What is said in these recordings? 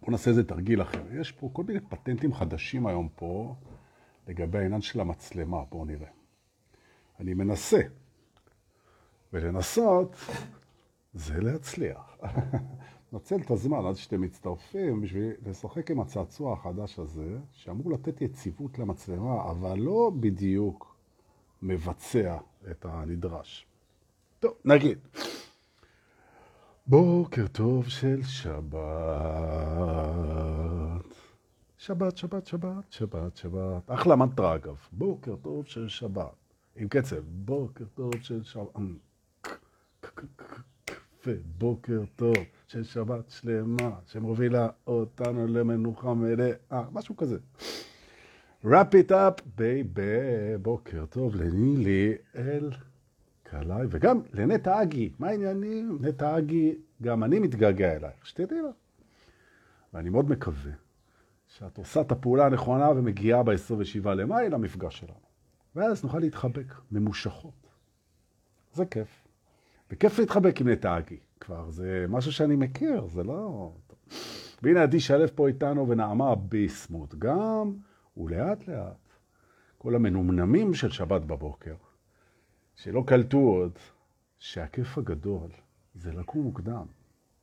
בואו נעשה איזה תרגיל אחר. יש פה כל מיני פטנטים חדשים היום פה לגבי העניין של המצלמה. בואו נראה. אני מנסה, ולנסות זה להצליח. נצל את הזמן עד שאתם מצטרפים בשביל לשחק עם הצעצוע החדש הזה, שאמור לתת יציבות למצלמה, אבל לא בדיוק מבצע את הנדרש. טוב, נגיד. בוקר טוב של שבת. שבת, שבת, שבת, שבת, שבת. אחלה מנטרה אגב. בוקר טוב של שבת. עם קצב. בוקר טוב של שבת. ובוקר טוב של שבת שלמה, שמובילה אותנו למנוחה מלאה, משהו כזה. wrap it up, baby, בוקר טוב לנילי אל קלעי, וגם לנטע אגי, מה העניינים? נטע אגי, גם אני מתגעגע אלייך, שתדעי לה. ואני מאוד מקווה שאת עושה את הפעולה הנכונה ומגיעה ב-27 למאי למפגש שלנו. ואז נוכל להתחבק ממושכות. זה כיף. וכיף להתחבק עם נטעגי כבר, זה משהו שאני מכיר, זה לא... והנה עדי שלף פה איתנו ונעמה ביסמוט גם, ולאט לאט, כל המנומנמים של שבת בבוקר, שלא קלטו עוד שהכיף הגדול זה לקום מוקדם.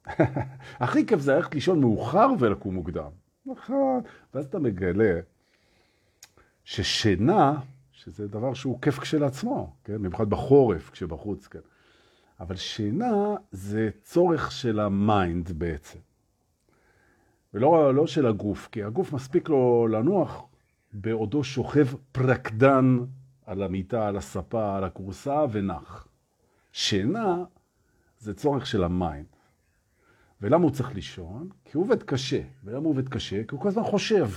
הכי כיף זה ללכת לישון מאוחר ולקום מוקדם. נכון. ואז אתה מגלה ששינה, שזה דבר שהוא כיף כשלעצמו, כן? במיוחד בחורף, כשבחוץ, כן? אבל שינה זה צורך של ה mind בעצם. ולא לא של הגוף, כי הגוף מספיק לו לנוח בעודו שוכב פרקדן על המיטה, על הספה, על הכורסה ונח. שינה זה צורך של ה mind. ולמה הוא צריך לישון? כי הוא עובד קשה. ולמה הוא עובד קשה? כי הוא כל הזמן חושב.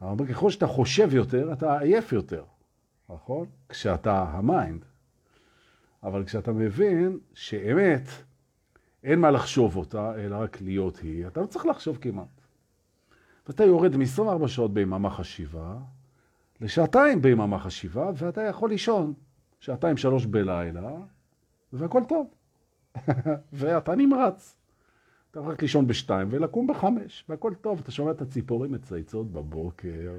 אבל ככל שאתה חושב יותר, אתה עייף יותר, נכון? כשאתה ה mind. אבל כשאתה מבין שאמת, אין מה לחשוב אותה, אלא רק להיות היא, אתה לא צריך לחשוב כמעט. ואתה יורד מ-24 שעות ביממה חשיבה לשעתיים ביממה חשיבה, ואתה יכול לישון שעתיים שלוש בלילה, והכל טוב. ואתה נמרץ. אתה רק לישון בשתיים ולקום בחמש, והכל טוב. אתה שומע את הציפורים מצייצות בבוקר.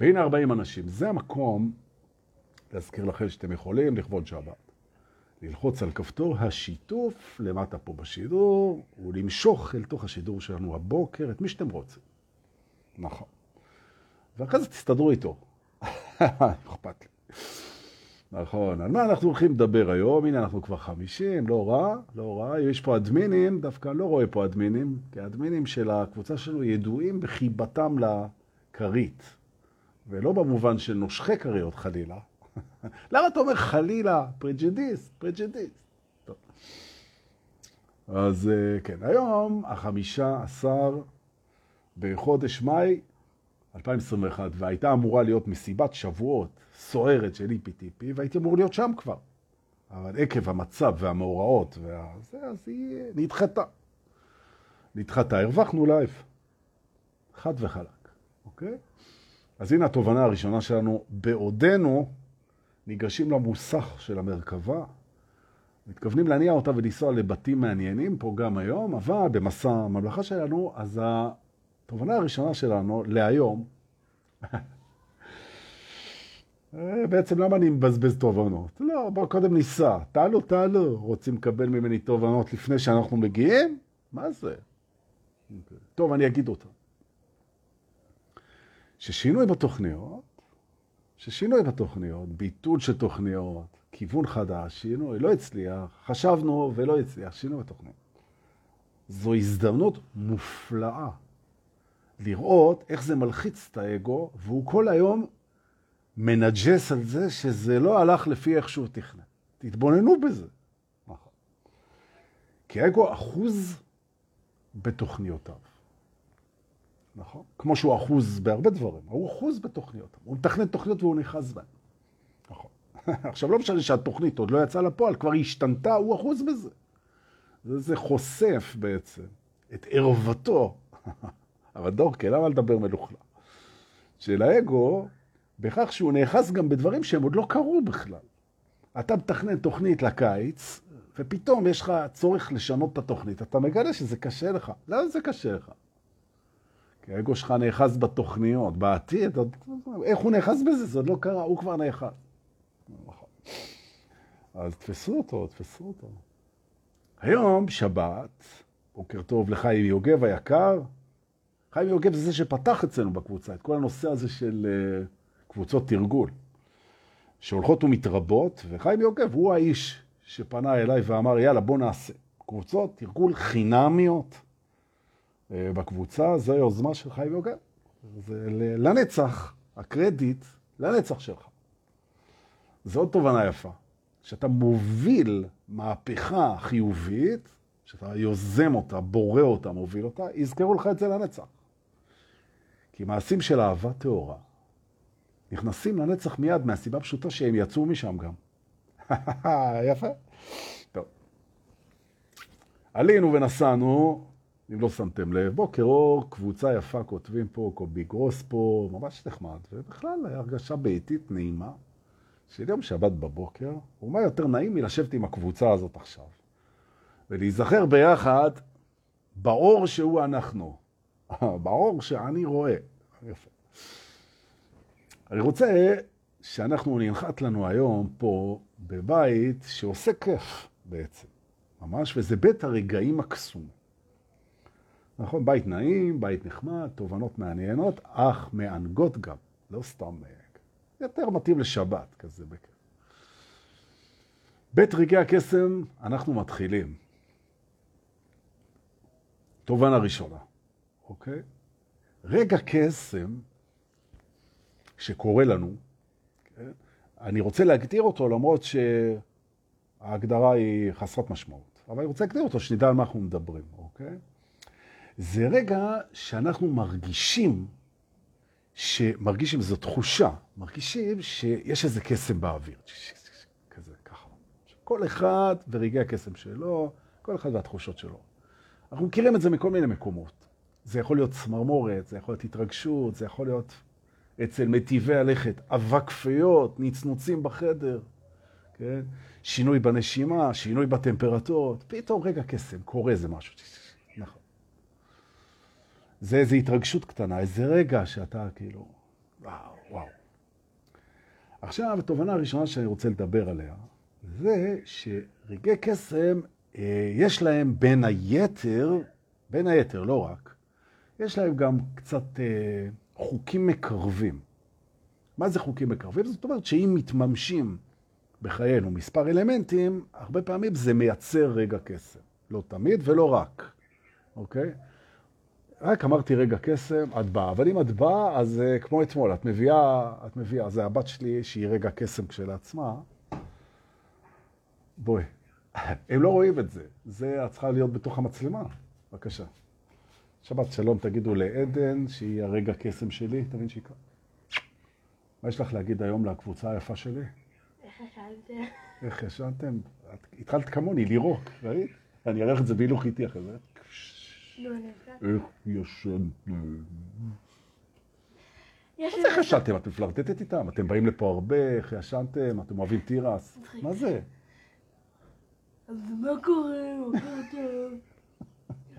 והנה 40 אנשים. זה המקום להזכיר לכם שאתם יכולים לכבוד שבת. ללחוץ על כפתור השיתוף למטה פה בשידור, ולמשוך אל תוך השידור שלנו הבוקר את מי שאתם רוצים. נכון. ואחרי זה תסתדרו איתו. אכפת לי. נכון. על מה אנחנו הולכים לדבר היום? הנה, אנחנו כבר חמישים, לא רע, לא רע. יש פה אדמינים, דווקא לא רואה פה אדמינים, כי האדמינים של הקבוצה שלנו ידועים בחיבתם לכרית. ולא במובן של נושכי כריות חלילה, למה אתה אומר חלילה פרג'דיסט? טוב. אז אה, כן, היום החמישה עשר בחודש מאי 2021, והייתה אמורה להיות מסיבת שבועות סוערת של EPTP, והייתי אמור להיות שם כבר. אבל עקב המצב והמאורעות, והזה, אז היא נדחתה. נדחתה, הרווחנו live. חד וחלק, אוקיי? אז הנה התובנה הראשונה שלנו, בעודנו ניגשים למוסך של המרכבה, מתכוונים להניע אותה ולנסוע לבתים מעניינים פה גם היום, אבל במסע הממלכה שלנו, אז התובנה הראשונה שלנו להיום, בעצם למה אני מבזבז תובנות? לא, בואו קודם ניסע. תעלו, תעלו. רוצים לקבל ממני תובנות לפני שאנחנו מגיעים? מה זה? Okay. טוב, אני אגיד אותה. ששינוי בתוכניות ששינוי בתוכניות, ביטול של תוכניות, כיוון חדש, שינוי, לא הצליח, חשבנו ולא הצליח, שינוי בתוכניות. זו הזדמנות מופלאה לראות איך זה מלחיץ את האגו, והוא כל היום מנג'ס על זה שזה לא הלך לפי איך שהוא תכנן. תתבוננו בזה. נכון. כי האגו אחוז בתוכניותיו. נכון? כמו שהוא אחוז בהרבה דברים, הוא אחוז בתוכניות. הוא מתכנן תוכניות והוא נכנס בהן. נכון. עכשיו, לא משנה שהתוכנית עוד לא יצאה לפועל, כבר השתנתה, הוא אחוז בזה. זה, זה חושף בעצם את ערוותו אבל דורקה, למה לדבר מלוכלך? של האגו, בכך שהוא נאחז גם בדברים שהם עוד לא קרו בכלל. אתה מתכנן תוכנית לקיץ, ופתאום יש לך צורך לשנות את התוכנית. אתה מגלה שזה קשה לך. למה זה קשה לך? כי האגו שלך נאחז בתוכניות, בעתיד, עוד... איך הוא נאחז בזה? זה עוד לא קרה, הוא כבר נאחז. אז תפסו אותו, תפסו אותו. היום, שבת, בוקר טוב לחיים יוגב היקר. חיים יוגב זה זה שפתח אצלנו בקבוצה את כל הנושא הזה של uh, קבוצות תרגול, שהולכות ומתרבות, וחיים יוגב הוא האיש שפנה אליי ואמר, יאללה, בוא נעשה קבוצות תרגול חינמיות בקבוצה, זו יוזמה של חיים יוגב. זה לנצח, הקרדיט לנצח שלך. זו עוד תובנה יפה. שאתה מוביל מהפכה חיובית, שאתה יוזם אותה, בורא אותה, מוביל אותה, יזכרו לך את זה לנצח. כי מעשים של אהבה טהורה נכנסים לנצח מיד מהסיבה פשוטה שהם יצאו משם גם. יפה. טוב. עלינו ונסענו, אם לא שמתם לב, בוקר אור, קבוצה יפה, כותבים פה, קובי גרוס פה, ממש נחמד, ובכלל הרגשה ביתית נעימה. של יום שבת בבוקר, ומה יותר נעים מלשבת עם הקבוצה הזאת עכשיו, ולהיזכר ביחד באור שהוא אנחנו, באור שאני רואה. יפה. אני רוצה שאנחנו ננחת לנו היום פה בבית שעושה כיף בעצם, ממש, וזה בית הרגעים הקסום. נכון, בית נעים, בית נחמד, תובנות מעניינות, אך מענגות גם, לא סתם יותר מתאים לשבת כזה. בית רגעי הקסם, אנחנו מתחילים. תובנה ראשונה, אוקיי? רגע קסם שקורה לנו, כן? אני רוצה להגדיר אותו למרות שההגדרה היא חסרת משמעות, אבל אני רוצה להגדיר אותו, שנדע על מה אנחנו מדברים, אוקיי? זה רגע שאנחנו מרגישים שמרגישים, זו תחושה, מרגישים שיש איזה קסם באוויר. כזה, ככה. כל אחד ורגעי הקסם שלו, כל אחד והתחושות שלו. אנחנו מכירים את זה מכל מיני מקומות. זה יכול להיות צמרמורת, זה יכול להיות התרגשות, זה יכול להיות אצל מטיבי הלכת, אבקפיות, נצנוצים בחדר, כן? שינוי בנשימה, שינוי בטמפרטורות, פתאום רגע קסם, קורה איזה משהו. זה איזו התרגשות קטנה, איזה רגע שאתה כאילו, וואו, וואו. עכשיו, התובנה הראשונה שאני רוצה לדבר עליה, זה שרגעי קסם, אה, יש להם בין היתר, בין היתר, לא רק, יש להם גם קצת אה, חוקים מקרבים. מה זה חוקים מקרבים? זאת אומרת שאם מתממשים בחיינו מספר אלמנטים, הרבה פעמים זה מייצר רגע קסם. לא תמיד ולא רק, אוקיי? רק אמרתי רגע קסם, את באה. אבל אם את באה, אז uh, כמו אתמול, את מביאה, את מביאה. זה הבת שלי שהיא רגע קסם כשלעצמה. בואי. הם לא רואים את זה. זה את צריכה להיות בתוך המצלמה. בבקשה. שבת שלום תגידו לעדן, שהיא הרגע קסם שלי. תבין שהיא כאן. מה יש לך להגיד היום לקבוצה היפה שלי? איך ישנתם? איך ישנתם? התחלת כמוני לירוק, ראית? אני אראה לך את זה בהילוך איתי אחרי זה. איך ישנתם? יש מה זה איך ישנתם? את מפלרטטת איתם? אתם באים לפה הרבה, איך ישנתם? אתם אוהבים תירס? מה זה? אז מה קורה? בוקר טוב.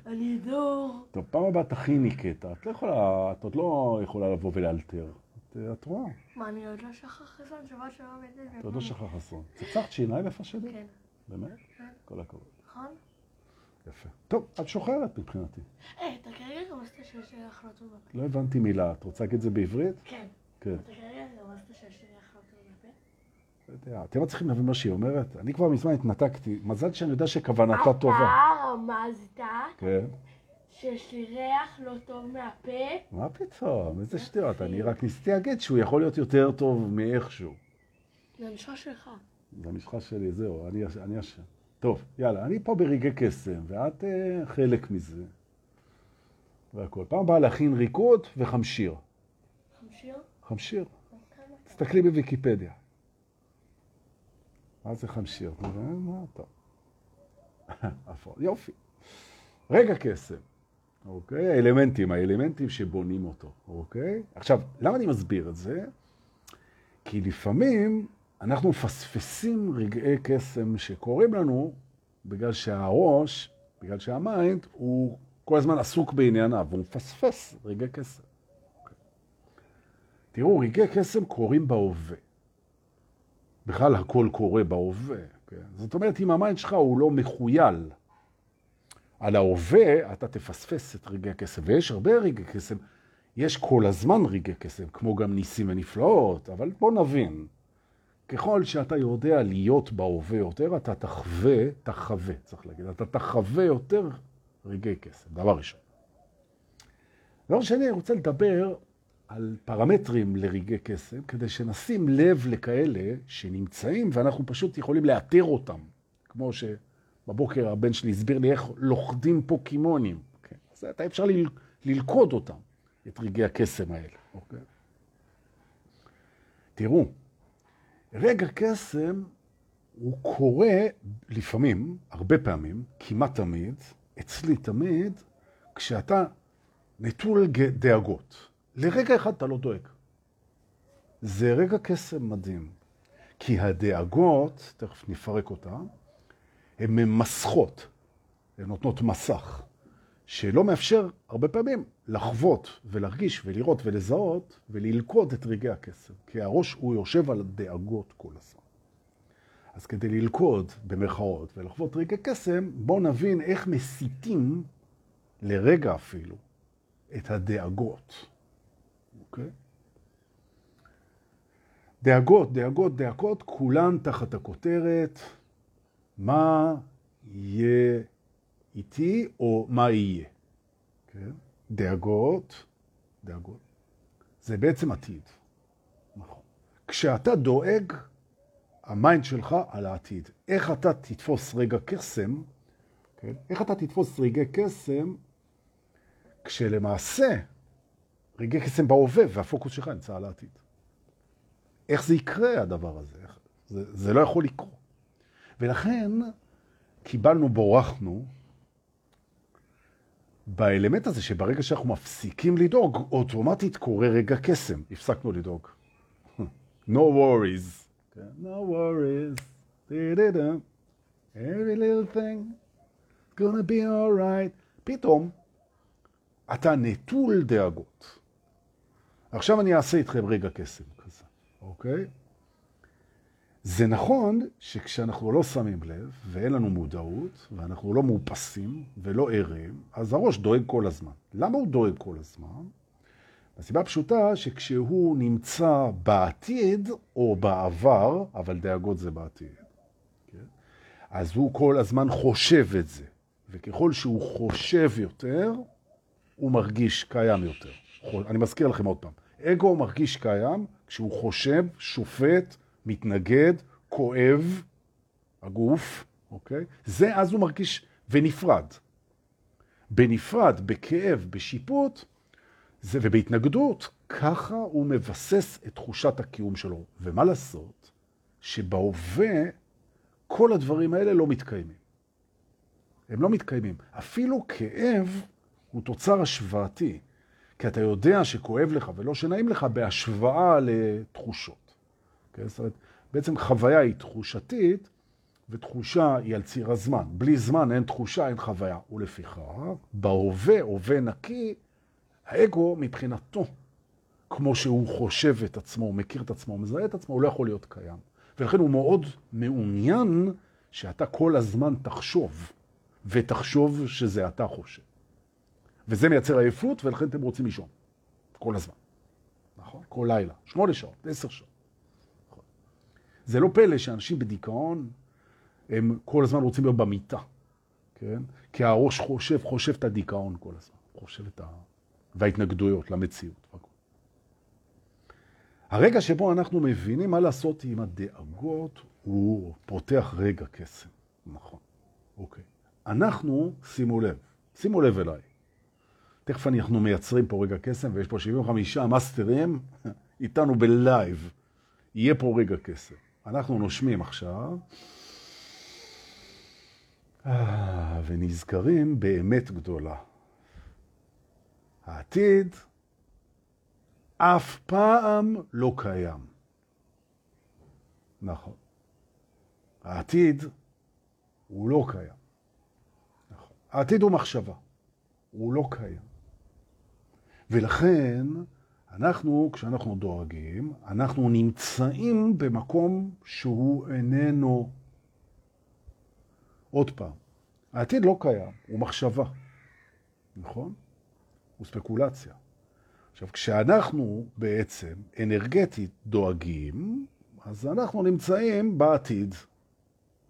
אני דור. טוב, פעם הבאה תכיני קטע. את לא יכולה, את עוד לא יכולה לבוא ולאלתר. את, רואה, מה, אני עוד לא שכח חסון שבת שלום את את עוד לא שכח אסון. צחצחת שיניים יפה שלי? כן, באמת? כן. כל הכבוד. נכון? יפה. טוב, את שוחררת מבחינתי. היי, אתה כרגע גם עשית שש בפה. לא הבנתי מילה. את רוצה להגיד את זה בעברית? כן. כן. אתה כרגע גם עשית שש בפה? לא יודע. אתם צריכים להבין מה שהיא אומרת. אני כבר מזמן התנתקתי. מזל שאני יודע שכוונתה טובה. אתה רמזת כן. שיש לי ריח לא טוב מהפה. מה פתאום? איזה שטויות. אני רק ניסיתי להגיד שהוא יכול להיות יותר טוב מאיכשהו. זה המשחה שלך. זה המשחה שלי, זהו, אני אשם. טוב, יאללה, אני פה ברגעי קסם, ואת uh, חלק מזה. והכל. פעם באה להכין ריקוד וחמשיר. חמשיר? חמשיר. תסתכלי בוויקיפדיה. מה זה חמשיר? טוב. יופי. רגע קסם. אוקיי? האלמנטים, האלמנטים שבונים אותו, אוקיי? עכשיו, למה אני מסביר את זה? כי לפעמים אנחנו מפספסים רגעי קסם שקורים לנו בגלל שהראש, בגלל שהמיינד, הוא כל הזמן עסוק בענייניו, והוא מפספס רגעי קסם. אוקיי. תראו, רגעי קסם קורים בהווה. בכלל הכל קורה בהווה. כן? זאת אומרת, אם ה mind שלך הוא לא מכויל על ההווה, אתה תפספס את רגעי הקסם. ויש הרבה רגעי קסם. יש כל הזמן רגעי קסם, כמו גם ניסים ונפלאות, אבל בוא נבין. ככל שאתה יודע להיות בהווה יותר, אתה תחווה, תחווה, צריך להגיד, אתה תחווה יותר רגעי קסם, דבר ראשון. דבר שני, אני רוצה לדבר על פרמטרים לרגעי קסם, כדי שנשים לב לכאלה שנמצאים ואנחנו פשוט יכולים לאתר אותם, כמו שבבוקר הבן שלי הסביר לי איך לוכדים פוקימונים. כן? אז אתה אפשר ל... ללכוד אותם, את רגעי הקסם האלה. אוקיי? תראו, רגע קסם הוא קורה לפעמים, הרבה פעמים, כמעט תמיד, אצלי תמיד, כשאתה נטול דאגות. לרגע אחד אתה לא דואג. זה רגע קסם מדהים. כי הדאגות, תכף נפרק אותה, הן ממסכות, הן נותנות מסך, שלא מאפשר הרבה פעמים לחוות ולהרגיש ולראות ולזהות וללכוד את רגעי הקסם. כי הראש הוא יושב על דאגות כל הזמן. אז כדי ללכוד במרכאות ולחוות רגע קסם, בואו נבין איך מסיתים לרגע אפילו את הדאגות. אוקיי? דאגות, דאגות, דאגות, כולן תחת הכותרת מה יהיה איתי או מה יהיה. כן? דאגות, דאגות, זה בעצם עתיד. נכון. כשאתה דואג, ה mind שלך על העתיד. איך אתה תתפוס רגע קסם, כן? איך אתה תתפוס רגעי קסם, כשלמעשה רגעי קסם בהווה, והפוקוס שלך נמצא על העתיד. איך זה יקרה, הדבר הזה? זה, זה לא יכול לקרות. ולכן קיבלנו, בורחנו, באלמנט הזה שברגע שאנחנו מפסיקים לדאוג, אוטומטית קורה רגע קסם. הפסקנו לדאוג. no worries. no worries. Every little thing is gonna be alright. פתאום אתה נטול דאגות. עכשיו אני אעשה איתכם רגע קסם כזה, אוקיי? זה נכון שכשאנחנו לא שמים לב ואין לנו מודעות ואנחנו לא מאופסים ולא ערים, אז הראש דואג כל הזמן. למה הוא דואג כל הזמן? הסיבה פשוטה שכשהוא נמצא בעתיד או בעבר, אבל דאגות זה בעתיד, כן? אז הוא כל הזמן חושב את זה. וככל שהוא חושב יותר, הוא מרגיש קיים יותר. אני מזכיר לכם עוד פעם. אגו מרגיש קיים כשהוא חושב, שופט, מתנגד, כואב, הגוף, אוקיי? זה אז הוא מרגיש, ונפרד. בנפרד, בכאב, בשיפוט, זה, ובהתנגדות, ככה הוא מבסס את תחושת הקיום שלו. ומה לעשות? שבהווה כל הדברים האלה לא מתקיימים. הם לא מתקיימים. אפילו כאב הוא תוצר השוואתי. כי אתה יודע שכואב לך ולא שנעים לך בהשוואה לתחושות. כן? זאת אומרת, בעצם חוויה היא תחושתית, ותחושה היא על ציר הזמן. בלי זמן אין תחושה, אין חוויה. ולפיכך, בהווה, הווה נקי, האגו מבחינתו, כמו שהוא חושב את עצמו, מכיר את עצמו, מזהה את עצמו, הוא לא יכול להיות קיים. ולכן הוא מאוד מעוניין שאתה כל הזמן תחשוב, ותחשוב שזה אתה חושב. וזה מייצר עייפות, ולכן אתם רוצים לישון. כל הזמן. נכון? כל לילה. שמונה שעות, עשר שעות. זה לא פלא שאנשים בדיכאון, הם כל הזמן רוצים להיות במיטה, כן? כי הראש חושב, חושב את הדיכאון כל הזמן. חושב את ה... וההתנגדויות למציאות. הרגע שבו אנחנו מבינים מה לעשות עם הדאגות, הוא פותח רגע קסם. נכון. אוקיי. אנחנו, שימו לב, שימו לב אליי. תכף אנחנו מייצרים פה רגע קסם, ויש פה 75 מאסטרים איתנו בלייב. יהיה פה רגע קסם. אנחנו נושמים עכשיו, אה, ונזכרים באמת גדולה. העתיד אף פעם לא קיים. נכון. העתיד הוא לא קיים. נכון. העתיד הוא מחשבה, הוא לא קיים. ולכן, אנחנו, כשאנחנו דואגים, אנחנו נמצאים במקום שהוא איננו. עוד פעם, העתיד לא קיים, הוא מחשבה, נכון? הוא ספקולציה. עכשיו, כשאנחנו בעצם אנרגטית דואגים, אז אנחנו נמצאים בעתיד.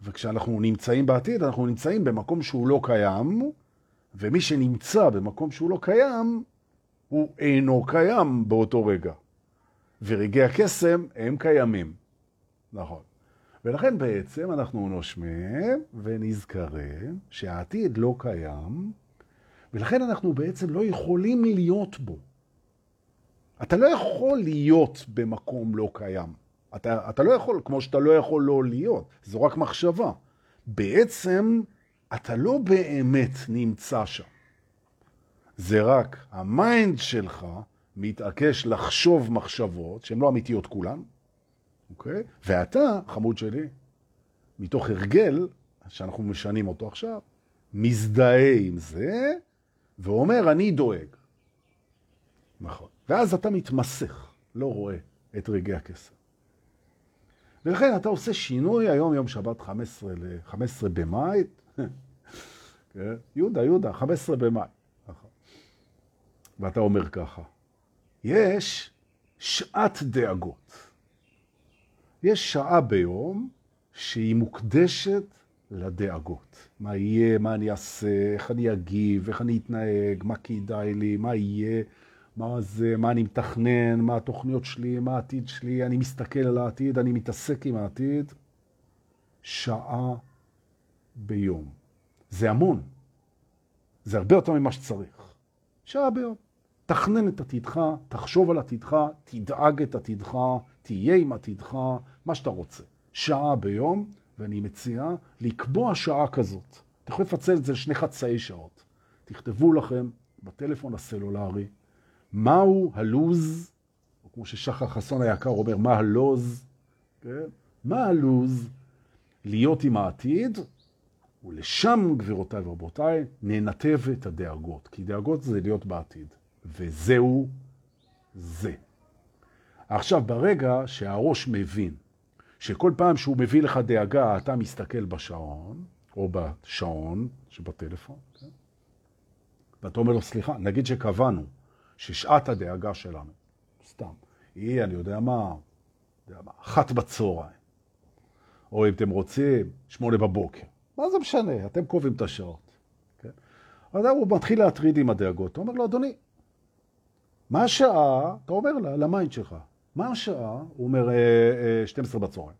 וכשאנחנו נמצאים בעתיד, אנחנו נמצאים במקום שהוא לא קיים, ומי שנמצא במקום שהוא לא קיים, הוא אינו קיים באותו רגע. ורגעי הקסם הם קיימים. נכון. ולכן בעצם אנחנו נושמים ונזכרים שהעתיד לא קיים, ולכן אנחנו בעצם לא יכולים להיות בו. אתה לא יכול להיות במקום לא קיים. אתה, אתה לא יכול, כמו שאתה לא יכול לא להיות, זו רק מחשבה. בעצם אתה לא באמת נמצא שם. זה רק ה mind שלך מתעקש לחשוב מחשבות שהן לא אמיתיות כולן, אוקיי? ואתה, חמוד שלי, מתוך הרגל, שאנחנו משנים אותו עכשיו, מזדהה עם זה, ואומר, אני דואג. נכון. ואז אתה מתמסך, לא רואה את רגעי הקסם. ולכן אתה עושה שינוי, היום יום שבת 15, ל- 15 במאי, כן? יהודה, יהודה, 15 במאי. ואתה אומר ככה, יש שעת דאגות. יש שעה ביום שהיא מוקדשת לדאגות. מה יהיה, מה אני אעשה, איך אני אגיב, איך אני אתנהג, מה כדאי לי, מה יהיה, מה זה, מה אני מתכנן, מה התוכניות שלי, מה העתיד שלי, אני מסתכל על העתיד, אני מתעסק עם העתיד. שעה ביום. זה המון. זה הרבה יותר ממה שצריך. שעה ביום. תכנן את עתידך, תחשוב על עתידך, תדאג את עתידך, תהיה עם עתידך, מה שאתה רוצה. שעה ביום, ואני מציע לקבוע שעה כזאת. אתה יכול לפצל את זה לשני חצאי שעות. תכתבו לכם בטלפון הסלולרי מהו הלוז, או כמו ששחר חסון היקר אומר, מה הלוז, כן? מה הלוז להיות עם העתיד, ולשם, גבירותיי ורבותיי, ננתב את הדאגות, כי דאגות זה להיות בעתיד, וזהו זה. עכשיו, ברגע שהראש מבין שכל פעם שהוא מביא לך דאגה, אתה מסתכל בשעון, או בשעון שבטלפון, כן? ואתה אומר לו, סליחה, נגיד שקבענו ששעת הדאגה שלנו, סתם, היא, אני יודע מה, יודע מה, אחת בצהריים, או אם אתם רוצים, שמונה בבוקר. מה זה משנה? אתם קובעים את השעות. כן? אז הוא מתחיל להטריד עם הדאגות. אתה אומר לו, אדוני, מה השעה? אתה אומר לה, ל mind שלך, מה השעה? הוא אומר, אה, אה, 12 בצהריים.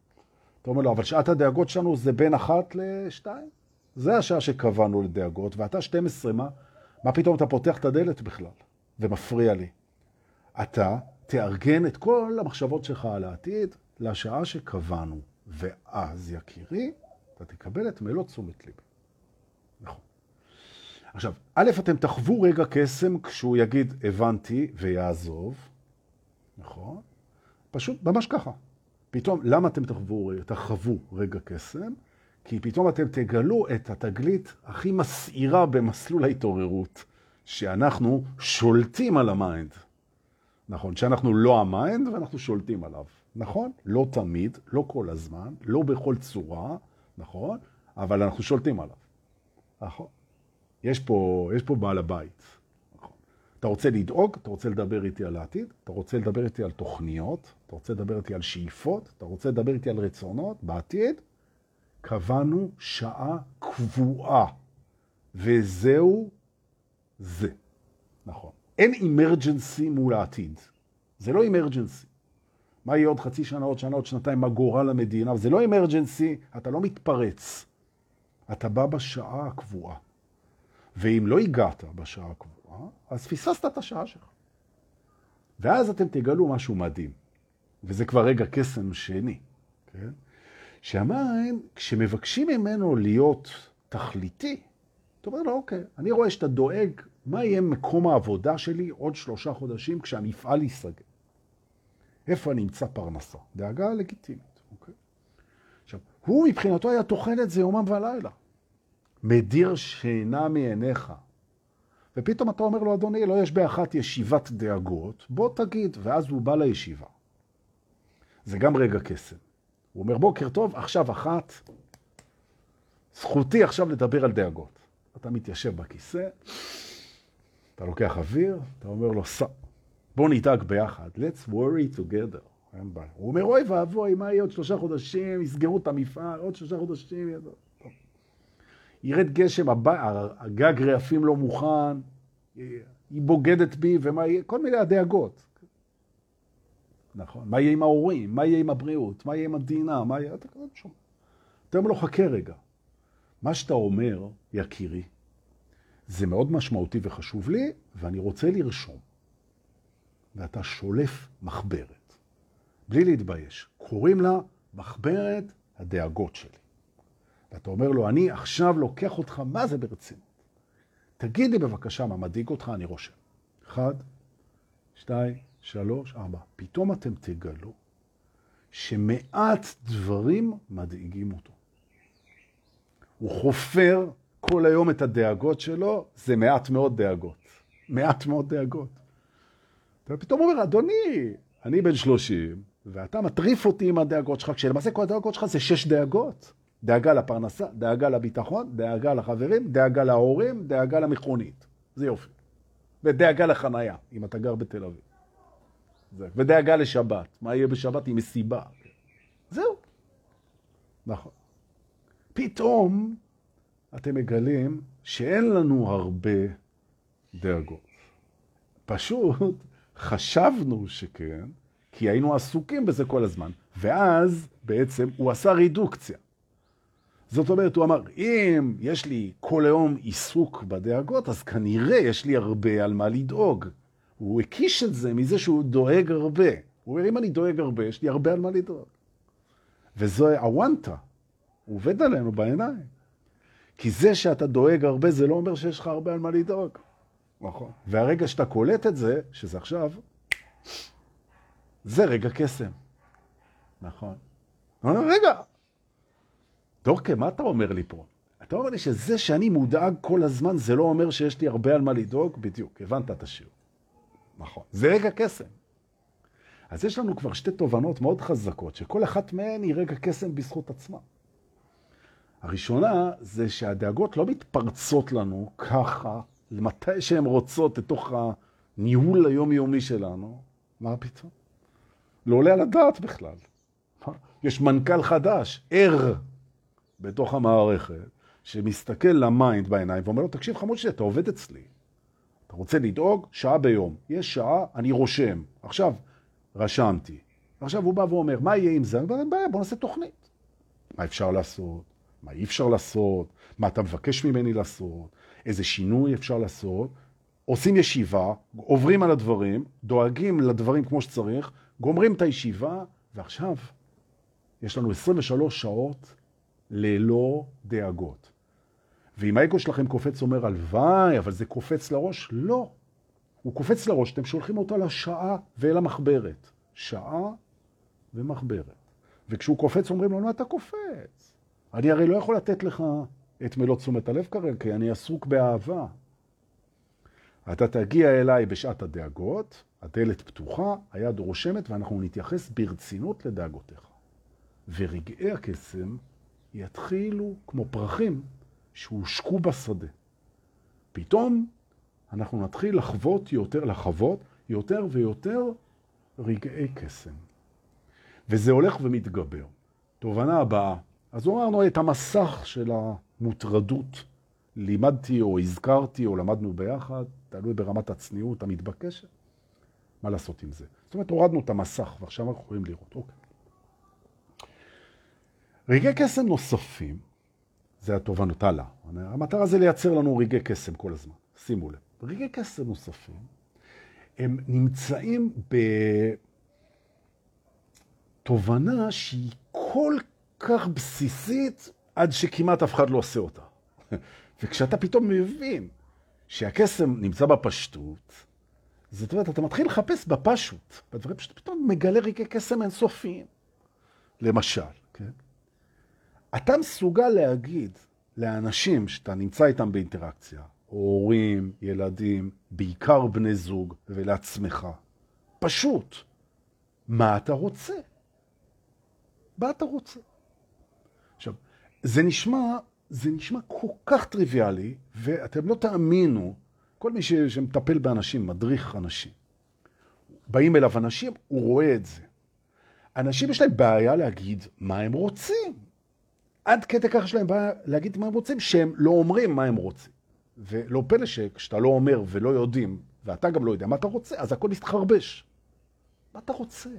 אתה אומר לו, אבל שעת הדאגות שלנו זה בין אחת לשתיים. זה השעה שקבענו לדאגות, ואתה 12, מה? מה פתאום אתה פותח את הדלת בכלל ומפריע לי? אתה תארגן את כל המחשבות שלך על העתיד לשעה שקבענו, ואז, יקירי, אתה תקבל את מלוא תשומת לב. נכון. עכשיו, א', אתם תחוו רגע קסם כשהוא יגיד, הבנתי, ויעזוב, נכון? פשוט ממש ככה. פתאום, למה אתם תחוו, תחוו רגע קסם? כי פתאום אתם תגלו את התגלית הכי מסעירה במסלול ההתעוררות, שאנחנו שולטים על ה mind. נכון, שאנחנו לא ה mind ואנחנו שולטים עליו. נכון? לא תמיד, לא כל הזמן, לא בכל צורה, נכון? אבל אנחנו שולטים עליו. נכון? יש פה, יש פה בעל הבית. אתה רוצה לדאוג, אתה רוצה לדבר איתי על העתיד, אתה רוצה לדבר איתי על תוכניות, אתה רוצה לדבר איתי על שאיפות, אתה רוצה לדבר איתי על רצונות בעתיד, קבענו שעה קבועה, וזהו זה. נכון. אין אמרג'נסי מול העתיד. זה לא אמרג'נסי. מה יהיה עוד חצי שנה, עוד שנה, עוד שנתיים, מה גורל המדינה? זה לא אמרג'נסי, אתה לא מתפרץ. אתה בא בשעה הקבועה. ואם לא הגעת בשעה הקבועה, אז פספסת את השעה שלך. ואז אתם תגלו משהו מדהים. וזה כבר רגע קסם שני, כן? שהמים, כשמבקשים ממנו להיות תכליתי, אתה אומר לו, אוקיי, אני רואה שאתה דואג מה יהיה מקום העבודה שלי עוד שלושה חודשים כשהמפעל ייסגר? איפה אני אמצא פרנסה? דאגה לגיטימית, אוקיי? עכשיו, הוא מבחינתו היה טוחן את זה יומם ולילה. מדיר שינה מעיניך. ופתאום אתה אומר לו, אדוני, לא יש באחת ישיבת דאגות, בוא תגיד, ואז הוא בא לישיבה. זה גם רגע קסם. הוא אומר, בוקר טוב, עכשיו אחת, זכותי עכשיו לדבר על דאגות. אתה מתיישב בכיסא, אתה לוקח אוויר, אתה אומר לו, סע, בוא נדאג ביחד, let's worry together. הוא אומר, אוי ואבוי, מה יהיה עוד שלושה חודשים, יסגרו את המפעל, עוד שלושה חודשים. ירד גשם, הגג רעפים לא מוכן, היא בוגדת בי, ומה יהיה, כל מיני הדאגות. נכון. מה יהיה עם ההורים? מה יהיה עם הבריאות? מה יהיה עם המדינה? מה יהיה... אתה כזה שומע. אתה אומר לו, חכה רגע. מה שאתה אומר, יקירי, זה מאוד משמעותי וחשוב לי, ואני רוצה לרשום. ואתה שולף מחברת, בלי להתבייש. קוראים לה מחברת הדאגות שלי. ואתה אומר לו, אני עכשיו לוקח אותך, מה זה ברצינות? תגיד לי בבקשה מה מדאיג אותך, אני רושם. אחד, שתיים, שלוש, ארבע. פתאום אתם תגלו שמעט דברים מדאיגים אותו. הוא חופר כל היום את הדאגות שלו, זה מעט מאוד דאגות. מעט מאוד דאגות. ופתאום הוא אומר, אדוני, אני בן שלושים, ואתה מטריף אותי עם הדאגות שלך, כשלמעשה כל הדאגות שלך זה שש דאגות. דאגה לפרנסה, דאגה לביטחון, דאגה לחברים, דאגה להורים, דאגה למכונית. זה יופי. ודאגה לחנייה, אם אתה גר בתל אביב. זה. ודאגה לשבת. מה יהיה בשבת עם מסיבה? זהו. נכון. פתאום אתם מגלים שאין לנו הרבה דאגות. פשוט חשבנו שכן, כי היינו עסוקים בזה כל הזמן. ואז בעצם הוא עשה רידוקציה. זאת אומרת, הוא אמר, אם יש לי כל היום עיסוק בדאגות, אז כנראה יש לי הרבה על מה לדאוג. הוא הקיש את זה מזה שהוא דואג הרבה. הוא אומר, אם אני דואג הרבה, יש לי הרבה על מה לדאוג. וזו הוונטה. הוא עובד עלינו בעיניים. כי זה שאתה דואג הרבה, זה לא אומר שיש לך הרבה על מה לדאוג. נכון. והרגע שאתה קולט את זה, שזה עכשיו, זה רגע קסם. נכון. רגע, דורקה, מה אתה אומר לי פה? אתה אומר לי שזה שאני מודאג כל הזמן, זה לא אומר שיש לי הרבה על מה לדאוג? בדיוק, הבנת את השיר. נכון. זה רגע קסם. אז יש לנו כבר שתי תובנות מאוד חזקות, שכל אחת מהן היא רגע קסם בזכות עצמה. הראשונה זה שהדאגות לא מתפרצות לנו ככה, מתי שהן רוצות, לתוך הניהול היומיומי שלנו. מה פתאום? לא עולה על הדעת בכלל. יש מנכ"ל חדש, ער, בתוך המערכת, שמסתכל ל mind בעיניים ואומר לו, תקשיב חמוד שלי, אתה עובד אצלי. אתה רוצה לדאוג? שעה ביום. יש שעה, אני רושם. עכשיו, רשמתי. עכשיו הוא בא ואומר, מה יהיה עם זה? אני אומר, בעיה, בוא נעשה תוכנית. מה אפשר לעשות? מה אי אפשר לעשות? מה אתה מבקש ממני לעשות? איזה שינוי אפשר לעשות? עושים ישיבה, עוברים על הדברים, דואגים לדברים כמו שצריך, גומרים את הישיבה, ועכשיו יש לנו 23 שעות ללא דאגות. ואם האגו שלכם קופץ אומר, הלוואי, אבל זה קופץ לראש, לא. הוא קופץ לראש, אתם שולחים אותו לשעה ואל המחברת. שעה ומחברת. וכשהוא קופץ אומרים לו, מה אתה קופץ? אני הרי לא יכול לתת לך את מלוא תשומת הלב כרגע, כי אני עסוק באהבה. אתה תגיע אליי בשעת הדאגות, הדלת פתוחה, היד רושמת, ואנחנו נתייחס ברצינות לדאגותיך. ורגעי הקסם יתחילו כמו פרחים שהושקו בשדה. פתאום אנחנו נתחיל לחוות יותר, לחוות יותר ויותר רגעי קסם. וזה הולך ומתגבר. תובנה הבאה. אז אמרנו את המסך של המוטרדות. לימדתי או הזכרתי או למדנו ביחד, תלוי ברמת הצניעות המתבקשת. מה לעשות עם זה? זאת אומרת, הורדנו את המסך ועכשיו אנחנו יכולים לראות. אוקיי. רגעי קסם נוספים, זה התובנות הלאה. המטרה זה לייצר לנו רגעי קסם כל הזמן. שימו לב. רגעי קסם נוספים, הם נמצאים בתובנה שהיא כל כך בסיסית, עד שכמעט אף אחד לא עושה אותה. וכשאתה פתאום מבין שהקסם נמצא בפשטות, זאת אומרת, אתה מתחיל לחפש בפשוט, בדברים פשוט פתאום מגלה רגעי קסם אינסופיים. למשל? אתה מסוגל להגיד לאנשים שאתה נמצא איתם באינטראקציה, הורים, ילדים, בעיקר בני זוג, ולעצמך, פשוט, מה אתה רוצה? מה אתה רוצה? עכשיו, זה נשמע, זה נשמע כל כך טריוויאלי, ואתם לא תאמינו, כל מי ש, שמטפל באנשים, מדריך אנשים, באים אליו אנשים, הוא רואה את זה. אנשים יש להם בעיה להגיד מה הם רוצים. עד כדי כך יש להם בעיה להגיד מה הם רוצים, שהם לא אומרים מה הם רוצים. ולא פלא שכשאתה לא אומר ולא יודעים, ואתה גם לא יודע מה אתה רוצה, אז הכל מסתחרבש. מה אתה רוצה?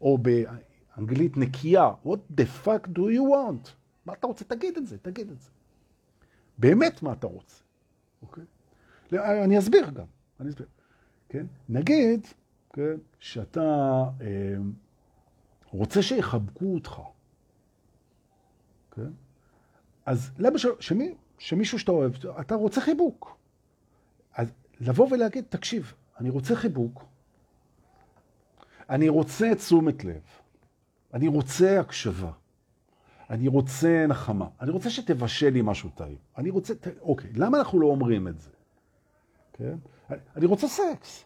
או באנגלית נקייה, what the fuck do you want? מה אתה רוצה? תגיד את זה, תגיד את זה. באמת מה אתה רוצה, אוקיי? אני אסביר גם, אני אסביר. כן? נגיד, כן, שאתה אה, רוצה שיחבקו אותך, כן? אז למה ש... שמי, שמישהו שאתה אוהב, אתה רוצה חיבוק. אז לבוא ולהגיד, תקשיב, אני רוצה חיבוק, אני רוצה תשומת לב, אני רוצה הקשבה, אני רוצה נחמה, אני רוצה שתבשל לי משהו טעים, אני רוצה, אוקיי, למה אנחנו לא אומרים את זה? כן? אני רוצה סקס.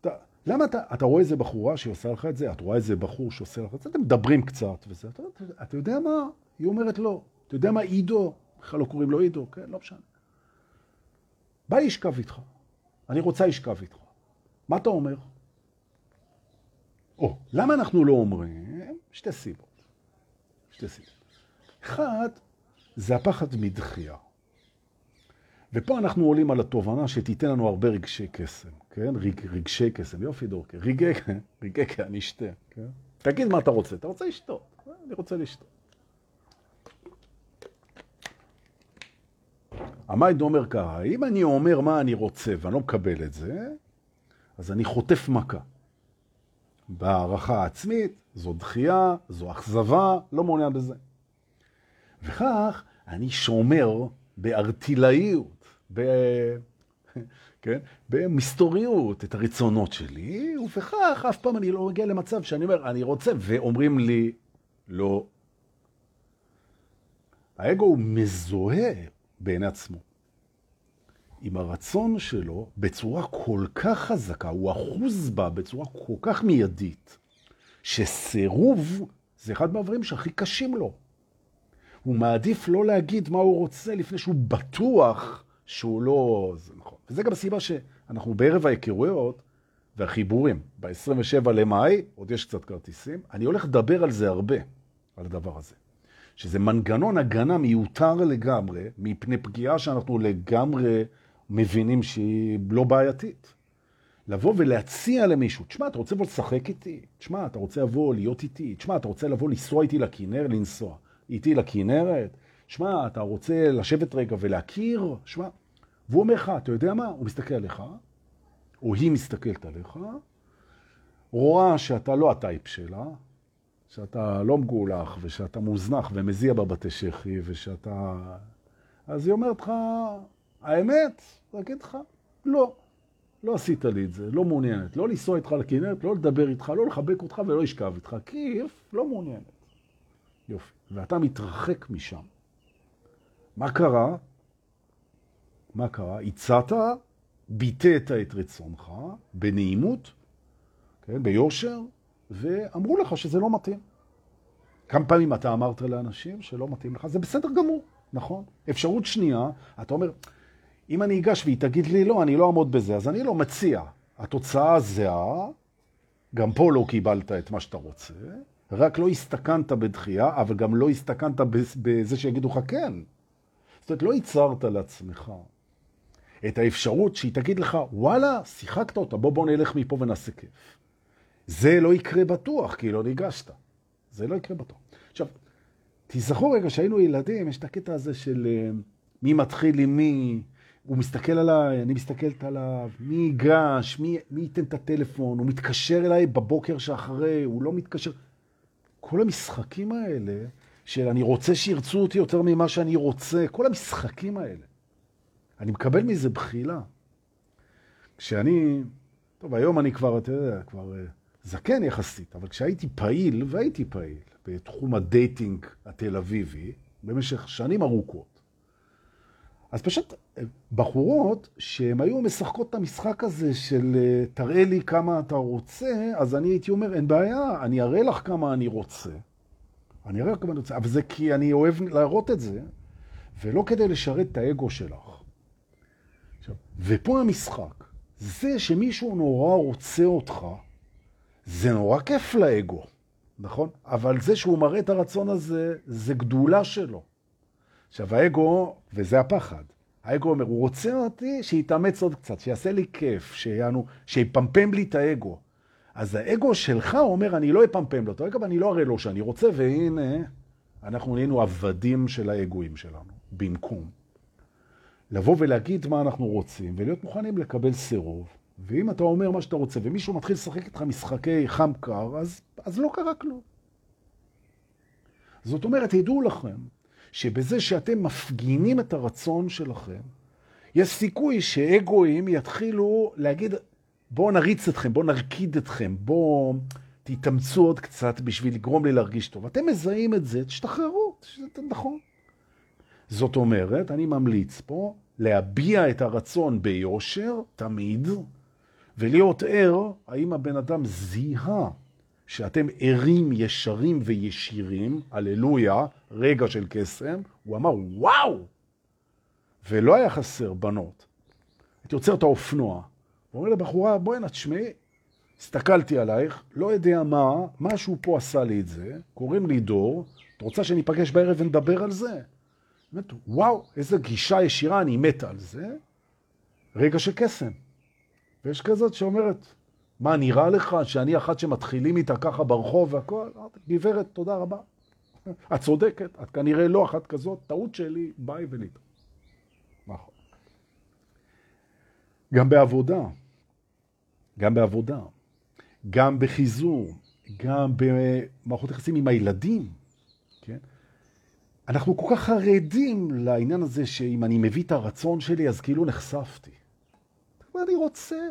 אתה, למה אתה, אתה רואה איזה בחורה שהיא עושה לך את זה, את רואה איזה בחור שעושה לך את זה, אתם מדברים קצת וזה, אתה, אתה יודע מה? היא אומרת לא. אתה יודע מה עידו? בכלל לא קוראים לו עידו, כן? לא משנה. בא לי לשכב איתך. אני רוצה לשכב איתך. מה אתה אומר? או, למה אנחנו לא אומרים? שתי סיבות. שתי סיבות. אחד, זה הפחד מדחייה. ופה אנחנו עולים על התובנה שתיתן לנו הרבה רגשי קסם, כן? רג, רגשי קסם, יופי דורקה. רגעי, רגעי, אני אשתה, כן? תגיד מה אתה רוצה. אתה רוצה לשתות? אני רוצה לשתות. המייד אומר ככה, אם אני אומר מה אני רוצה ואני לא מקבל את זה, אז אני חוטף מכה. בהערכה העצמית, זו דחייה, זו אכזבה, לא מעוניין בזה. וכך אני שומר בארטילאיות, ב... כן? במסתוריות את הרצונות שלי, ובכך אף פעם אני לא מגיע למצב שאני אומר, אני רוצה, ואומרים לי, לא. האגו הוא מזוהה בעיני עצמו. עם הרצון שלו בצורה כל כך חזקה, הוא אחוז בה בצורה כל כך מיידית, שסירוב זה אחד מהדברים שהכי קשים לו. הוא מעדיף לא להגיד מה הוא רוצה לפני שהוא בטוח שהוא לא... זה נכון. וזה גם הסיבה שאנחנו בערב ההיכרויות והחיבורים, ב-27 למאי, עוד יש קצת כרטיסים, אני הולך לדבר על זה הרבה, על הדבר הזה. שזה מנגנון הגנה מיותר לגמרי, מפני פגיעה שאנחנו לגמרי מבינים שהיא לא בעייתית. לבוא ולהציע למישהו, תשמע, אתה רוצה לבוא לשחק איתי? תשמע, אתה רוצה לבוא להיות איתי? תשמע, אתה רוצה לבוא לנסוע איתי לכנרת, לנסוע איתי לכנרת? תשמע, אתה רוצה לשבת רגע ולהכיר? תשמע, והוא אומר לך, אתה יודע מה? הוא מסתכל עליך, או היא מסתכלת עליך, רואה שאתה לא הטייפ שלה, שאתה לא מגולח, ושאתה מוזנח ומזיע בבתי שכי, ושאתה... אז היא אומרת לך, האמת, להגיד לך, לא, לא עשית לי את זה, לא מעוניינת. לא לנסוע איתך לכנרת, לא לדבר איתך, לא לחבק אותך ולא לשכב איתך, כיף, לא מעוניינת. יופי. ואתה מתרחק משם. מה קרה? מה קרה? הצעת, ביטאת את רצונך בנעימות, כן, ביושר, ואמרו לך שזה לא מתאים. כמה פעמים אתה אמרת לאנשים שלא מתאים לך? זה בסדר גמור, נכון? אפשרות שנייה, אתה אומר, אם אני אגש והיא תגיד לי לא, אני לא אעמוד בזה, אז אני לא מציע. התוצאה זהה, גם פה לא קיבלת את מה שאתה רוצה, רק לא הסתכנת בדחייה, אבל גם לא הסתכנת בזה שיגידו לך כן. זאת אומרת, לא ייצרת לעצמך את האפשרות שהיא תגיד לך, וואלה, שיחקת אותה, בוא בוא נלך מפה ונעשה כיף. זה לא יקרה בטוח, כי לא ניגשת. זה לא יקרה בטוח. עכשיו, תזכרו רגע שהיינו ילדים, יש את הקטע הזה של אה, מי מתחיל עם מי, הוא מסתכל עליי, אני מסתכלת עליו, מי ייגש, מי, מי ייתן את הטלפון, הוא מתקשר אליי בבוקר שאחרי, הוא לא מתקשר. כל המשחקים האלה, של אני רוצה שירצו אותי יותר ממה שאני רוצה, כל המשחקים האלה. אני מקבל מזה בחילה. כשאני, טוב, היום אני כבר, אתה יודע, כבר אה, זקן יחסית, אבל כשהייתי פעיל, והייתי פעיל, בתחום ה dating התל אביבי, במשך שנים ארוכות, אז פשוט אה, בחורות שהן היו משחקות את המשחק הזה של אה, תראה לי כמה אתה רוצה, אז אני הייתי אומר, אין בעיה, אני אראה לך כמה אני רוצה. אני אראה לך כמה אני רוצה, אבל זה כי אני אוהב להראות את זה, ולא כדי לשרת את האגו שלך. עכשיו, ופה המשחק. זה שמישהו נורא רוצה אותך, זה נורא כיף לאגו, נכון? אבל זה שהוא מראה את הרצון הזה, זה גדולה שלו. עכשיו, האגו, וזה הפחד, האגו אומר, הוא רוצה אותי שיתאמץ עוד קצת, שיעשה לי כיף, שיענו, שיפמפם לי את האגו. אז האגו שלך אומר, אני לא אפמפם לו, רגע, אני לא אראה לו שאני רוצה, והנה, אנחנו נהיינו עבדים של האגואים שלנו, במקום. לבוא ולהגיד מה אנחנו רוצים, ולהיות מוכנים לקבל סירוב, ואם אתה אומר מה שאתה רוצה, ומישהו מתחיל לשחק איתך משחקי חם קר, אז, אז לא קרה כלום. זאת אומרת, תדעו לכם, שבזה שאתם מפגינים את הרצון שלכם, יש סיכוי שאגואים יתחילו להגיד, בואו נריץ אתכם, בואו נרקיד אתכם, בואו תתאמצו עוד קצת בשביל לגרום לי להרגיש טוב. אתם מזהים את זה, תשתחררו, זה נכון. זאת אומרת, אני ממליץ פה להביע את הרצון ביושר, תמיד, ולהיות ער האם הבן אדם זיהה שאתם ערים, ישרים וישירים, הללויה, רגע של קסם, הוא אמר, וואו! ולא היה חסר בנות. הייתי עוצר את האופנוע, ואומר לבחורה, בואי נה, תשמעי, הסתכלתי עלייך, לא יודע מה, משהו פה עשה לי את זה, קוראים לי דור, את רוצה שניפגש בערב ונדבר על זה? באמת, וואו, איזה גישה ישירה, אני מתה על זה. רגע של קסם. ויש כזאת שאומרת, מה, נראה לך שאני אחת שמתחילים איתה ככה ברחוב והכל? גברת, תודה רבה. את צודקת, את כנראה לא אחת כזאת, טעות שלי, ביי וליטה. נכון. גם בעבודה, גם בעבודה, גם בחיזור, גם במערכות יחסים עם הילדים, כן? אנחנו כל כך חרדים לעניין הזה שאם אני מביא את הרצון שלי, אז כאילו נחשפתי. אני רוצה,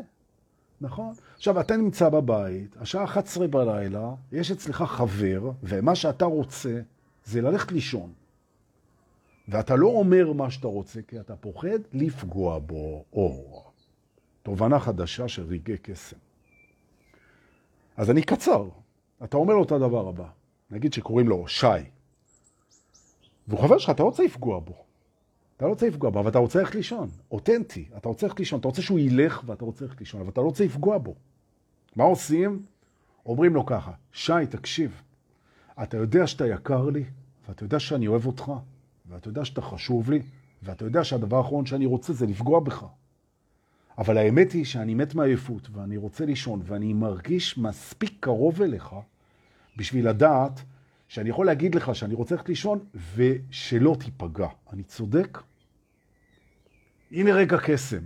נכון? עכשיו, אתה נמצא בבית, השעה 11 בלילה, יש אצלך חבר, ומה שאתה רוצה זה ללכת לישון. ואתה לא אומר מה שאתה רוצה, כי אתה פוחד לפגוע בו. או, תובנה חדשה של רגעי קסם. אז אני קצר. אתה אומר לו את הדבר הבא. נגיד שקוראים לו שי. והוא חבר שלך, אתה רוצה לפגוע בו. אתה לא רוצה לפגוע בו, אבל אתה רוצה ללכת לישון. אותנטי, אתה רוצה ללכת לישון. אתה רוצה שהוא ילך ואתה רוצה ללכת לישון, אבל אתה לא רוצה לפגוע בו. מה עושים? אומרים לו ככה, שי, תקשיב, אתה יודע שאתה יקר לי, ואתה יודע שאני אוהב אותך, ואתה יודע שאתה חשוב לי, ואתה יודע שהדבר האחרון שאני רוצה זה לפגוע בך. אבל האמת היא שאני מת מעייפות, ואני רוצה לישון, ואני מרגיש מספיק קרוב אליך בשביל לדעת שאני יכול להגיד לך שאני רוצה ללכת לישון, ושלא תיפגע. אני צודק? הנה רגע קסם.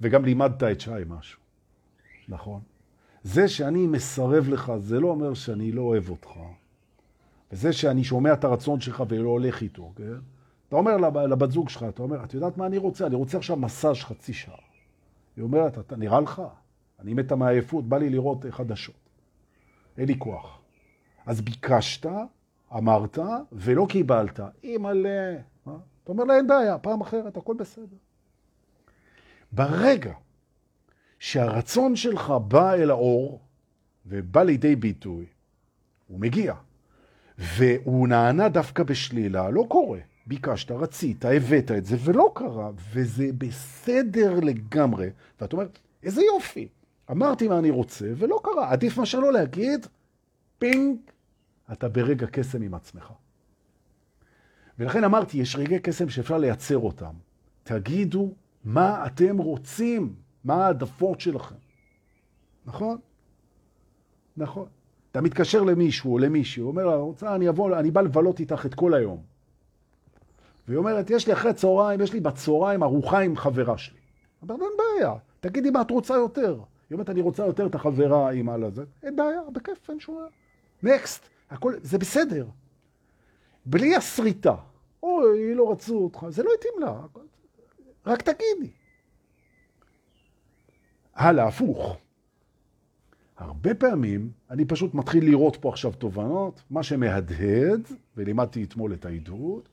וגם לימדת את שי משהו. נכון? זה שאני מסרב לך, זה לא אומר שאני לא אוהב אותך. וזה שאני שומע את הרצון שלך ולא הולך איתו, כן? אתה אומר לבת זוג שלך, אתה אומר, את יודעת מה אני רוצה? אני רוצה עכשיו מסאז' חצי שעה. היא אומרת, אתה נראה לך? אני מתה מעייפות, בא לי לראות חדשות. אין לי כוח. אז ביקשת, אמרת, ולא קיבלת. אימא'לה. אתה אומר לה, אין בעיה, פעם אחרת, הכל בסדר. ברגע שהרצון שלך בא אל האור ובא לידי ביטוי, הוא מגיע, והוא נענה דווקא בשלילה, לא קורה. ביקשת, רצית, הבאת את זה, ולא קרה, וזה בסדר לגמרי. ואת אומרת, איזה יופי, אמרתי מה אני רוצה, ולא קרה. עדיף מאשר לא להגיד, פינג, אתה ברגע קסם עם עצמך. ולכן אמרתי, יש רגעי קסם שאפשר לייצר אותם. תגידו מה אתם רוצים, מה העדפות שלכם. נכון? נכון. אתה מתקשר למישהו או למישהו, הוא אומר רוצה, אני אבוא, אני בא לבלות איתך את כל היום. והיא אומרת, יש לי אחרי צהריים, יש לי בצהריים ארוחה עם חברה שלי. אבל אין בעיה, תגידי מה את רוצה יותר. היא אומרת, אני רוצה יותר את החברה עם על. אין בעיה, בכיף, אין שום... נקסט, הכל, זה בסדר. בלי הסריטה. אוי, לא רצו אותך, זה לא התאים לה. רק תגידי. הלאה, הפוך. הרבה פעמים אני פשוט מתחיל לראות פה עכשיו תובנות, מה שמהדהד, ולימדתי אתמול את העידוד,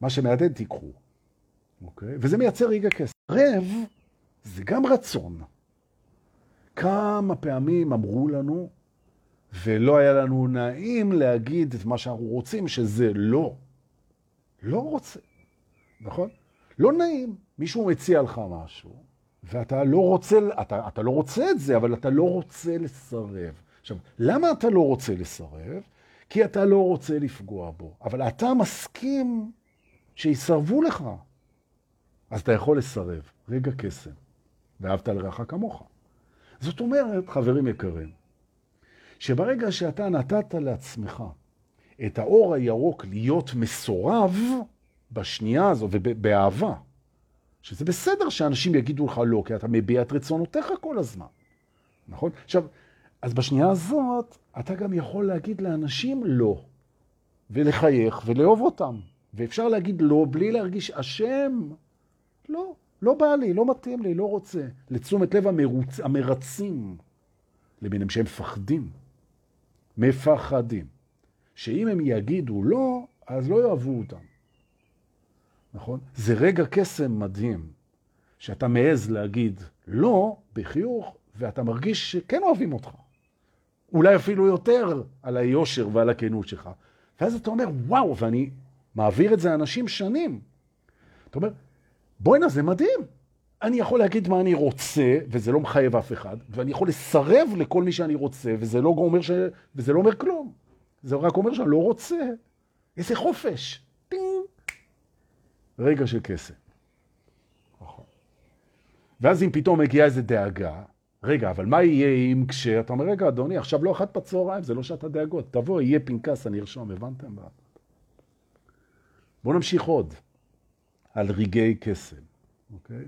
מה שמהדהד תיקחו, אוקיי? וזה מייצר רגע כסף. רב זה גם רצון. כמה פעמים אמרו לנו, ולא היה לנו נעים להגיד את מה שאנחנו רוצים, שזה לא. לא רוצה, נכון? לא נעים. מישהו מציע לך משהו, ואתה לא רוצה, אתה, אתה לא רוצה את זה, אבל אתה לא רוצה לסרב. עכשיו, למה אתה לא רוצה לסרב? כי אתה לא רוצה לפגוע בו, אבל אתה מסכים שיסרבו לך. אז אתה יכול לסרב. רגע קסם. ואהבת לרעך כמוך. זאת אומרת, חברים יקרים, שברגע שאתה נתת לעצמך את האור הירוק להיות מסורב בשנייה הזו ובאהבה, שזה בסדר שאנשים יגידו לך לא, כי אתה מביע את רצונותיך כל הזמן, נכון? עכשיו, אז בשנייה הזאת אתה גם יכול להגיד לאנשים לא, ולחייך ולאהוב אותם, ואפשר להגיד לא בלי להרגיש אשם. לא, לא בא לי, לא מתאים לי, לא רוצה. לתשומת לב המרוצ... המרצים, לביניהם שהם מפחדים. מפחדים. שאם הם יגידו לא, אז לא יאהבו אותם. נכון? זה רגע קסם מדהים, שאתה מעז להגיד לא בחיוך, ואתה מרגיש שכן אוהבים אותך. אולי אפילו יותר על היושר ועל הכנות שלך. ואז אתה אומר, וואו, ואני מעביר את זה אנשים שנים. אתה אומר, בוא'נה, זה מדהים. אני יכול להגיד מה אני רוצה, וזה לא מחייב אף אחד, ואני יכול לסרב לכל מי שאני רוצה, וזה לא אומר, ש... וזה לא אומר כלום. זה רק אומר שאני לא רוצה. איזה חופש. טינג. רגע של כסף. נכון. ואז אם פתאום מגיעה איזו דאגה, רגע, אבל מה יהיה אם כשאתה אומר, רגע, אדוני, עכשיו לא אחת בצהריים, זה לא שאתה דאגות. תבוא, יהיה פנקס, אני ארשום, הבנתם? בואו נמשיך עוד. על רגעי קסם, אוקיי?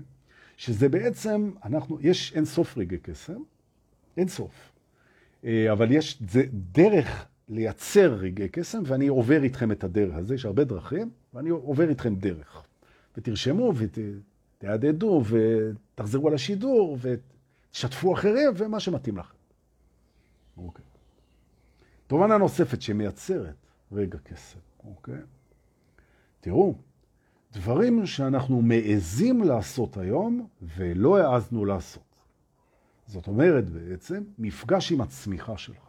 שזה בעצם, אנחנו, יש אין סוף רגעי קסם, אין סוף. אה, אבל יש דרך לייצר רגעי קסם, ואני עובר איתכם את הדרך הזה, יש הרבה דרכים, ואני עובר איתכם דרך. ותרשמו ותעדדו ותחזרו על השידור ותשתפו אחרים ומה שמתאים לכם. אוקיי. תובנה נוספת שמייצרת רגע קסם, אוקיי? תראו, דברים שאנחנו מעזים לעשות היום ולא העזנו לעשות. זאת אומרת בעצם, מפגש עם הצמיחה שלך.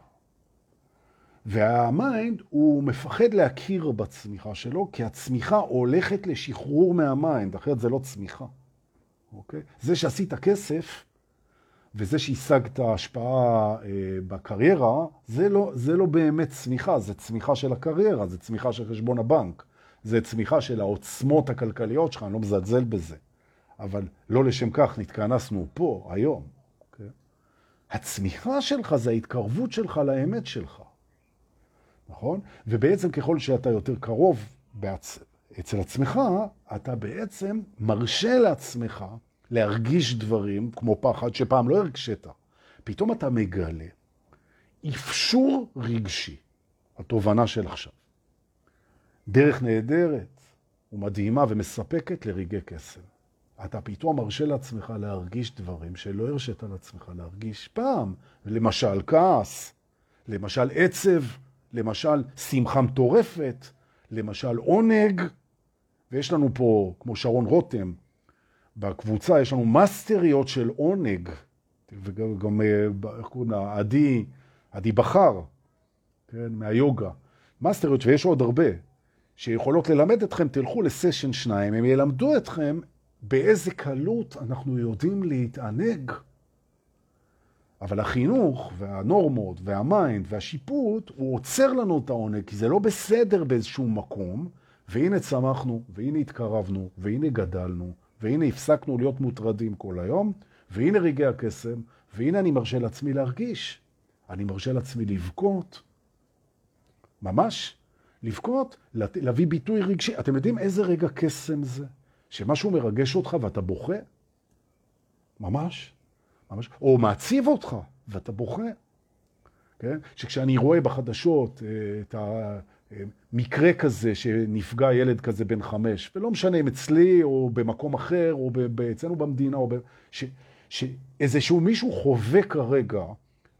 וה mind הוא מפחד להכיר בצמיחה שלו, כי הצמיחה הולכת לשחרור מה mind, אחרת זה לא צמיחה. אוקיי? זה שעשית כסף, וזה שהשגת השפעה אה, בקריירה, זה לא, זה לא באמת צמיחה, זה צמיחה של הקריירה, זה צמיחה של חשבון הבנק. זה צמיחה של העוצמות הכלכליות שלך, אני לא מזלזל בזה. אבל לא לשם כך נתכנסנו פה, היום. Okay? אוקיי? הצמיחה שלך זה ההתקרבות שלך לאמת שלך. נכון? ובעצם ככל שאתה יותר קרוב בעצ... אצל עצמך, אתה בעצם מרשה לעצמך להרגיש דברים כמו פחד שפעם לא הרגשת. פתאום אתה מגלה אפשור רגשי, התובנה של עכשיו. דרך נהדרת ומדהימה ומספקת לרגעי קסם. אתה פתאום מרשה לעצמך להרגיש דברים שלא הרשית לעצמך להרגיש פעם. למשל כעס, למשל עצב, למשל שמחה מטורפת, למשל עונג. ויש לנו פה, כמו שרון רותם, בקבוצה יש לנו מאסטריות של עונג, וגם, איך קוראים לה? עדי, עדי בחר, כן, מהיוגה. מאסטריות, ויש עוד הרבה. שיכולות ללמד אתכם, תלכו לסשן שניים, הם ילמדו אתכם באיזה קלות אנחנו יודעים להתענג. אבל החינוך והנורמות והמיינד והשיפוט, הוא עוצר לנו את העונג, כי זה לא בסדר באיזשהו מקום, והנה צמחנו, והנה התקרבנו, והנה גדלנו, והנה הפסקנו להיות מוטרדים כל היום, והנה רגעי הקסם, והנה אני מרשה לעצמי להרגיש. אני מרשה לעצמי לבכות. ממש. לבכות, להביא ביטוי רגשי. אתם יודעים איזה רגע קסם זה? שמשהו מרגש אותך ואתה בוכה? ממש, ממש. או מעציב אותך ואתה בוכה. כן? שכשאני רואה בחדשות אה, את אה, מקרה כזה שנפגע ילד כזה בן חמש, ולא משנה אם אצלי או במקום אחר, או אצלנו במדינה, או ב... ש... שאיזשהו מישהו חווה כרגע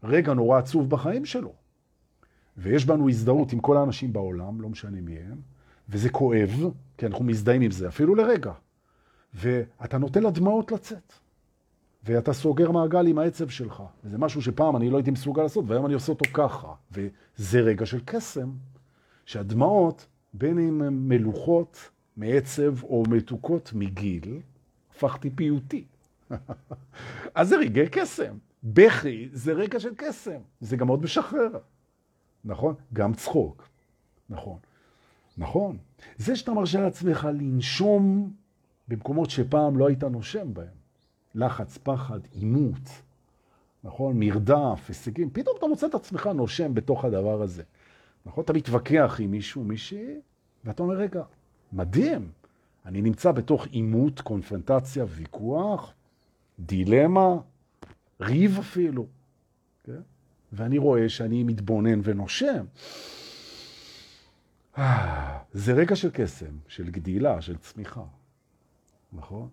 רגע נורא עצוב בחיים שלו. ויש בנו הזדהות עם כל האנשים בעולם, לא משנה מי הם, וזה כואב, כי אנחנו מזדהים עם זה, אפילו לרגע. ואתה נותן לדמעות לצאת. ואתה סוגר מעגל עם העצב שלך. וזה משהו שפעם אני לא הייתי מסוגל לעשות, והיום אני עושה אותו ככה. וזה רגע של קסם, שהדמעות, בין אם הן מלוכות מעצב או מתוקות מגיל, הפכתי פיוטי. אז זה רגעי קסם. בכי זה רגע של קסם. זה גם מאוד משחרר. נכון? גם צחוק. נכון. נכון. זה שאתה מרשה לעצמך לנשום במקומות שפעם לא היית נושם בהם. לחץ, פחד, עימות, נכון? מרדף, הישגים. פתאום אתה מוצא את עצמך נושם בתוך הדבר הזה. נכון? אתה מתווכח עם מישהו, מישהי, ואתה אומר, רגע, מדהים. אני נמצא בתוך עימות, קונפרנטציה, ויכוח, דילמה, ריב אפילו. כן? ואני רואה שאני מתבונן ונושם. זה רגע של קסם, של גדילה, של צמיחה. נכון?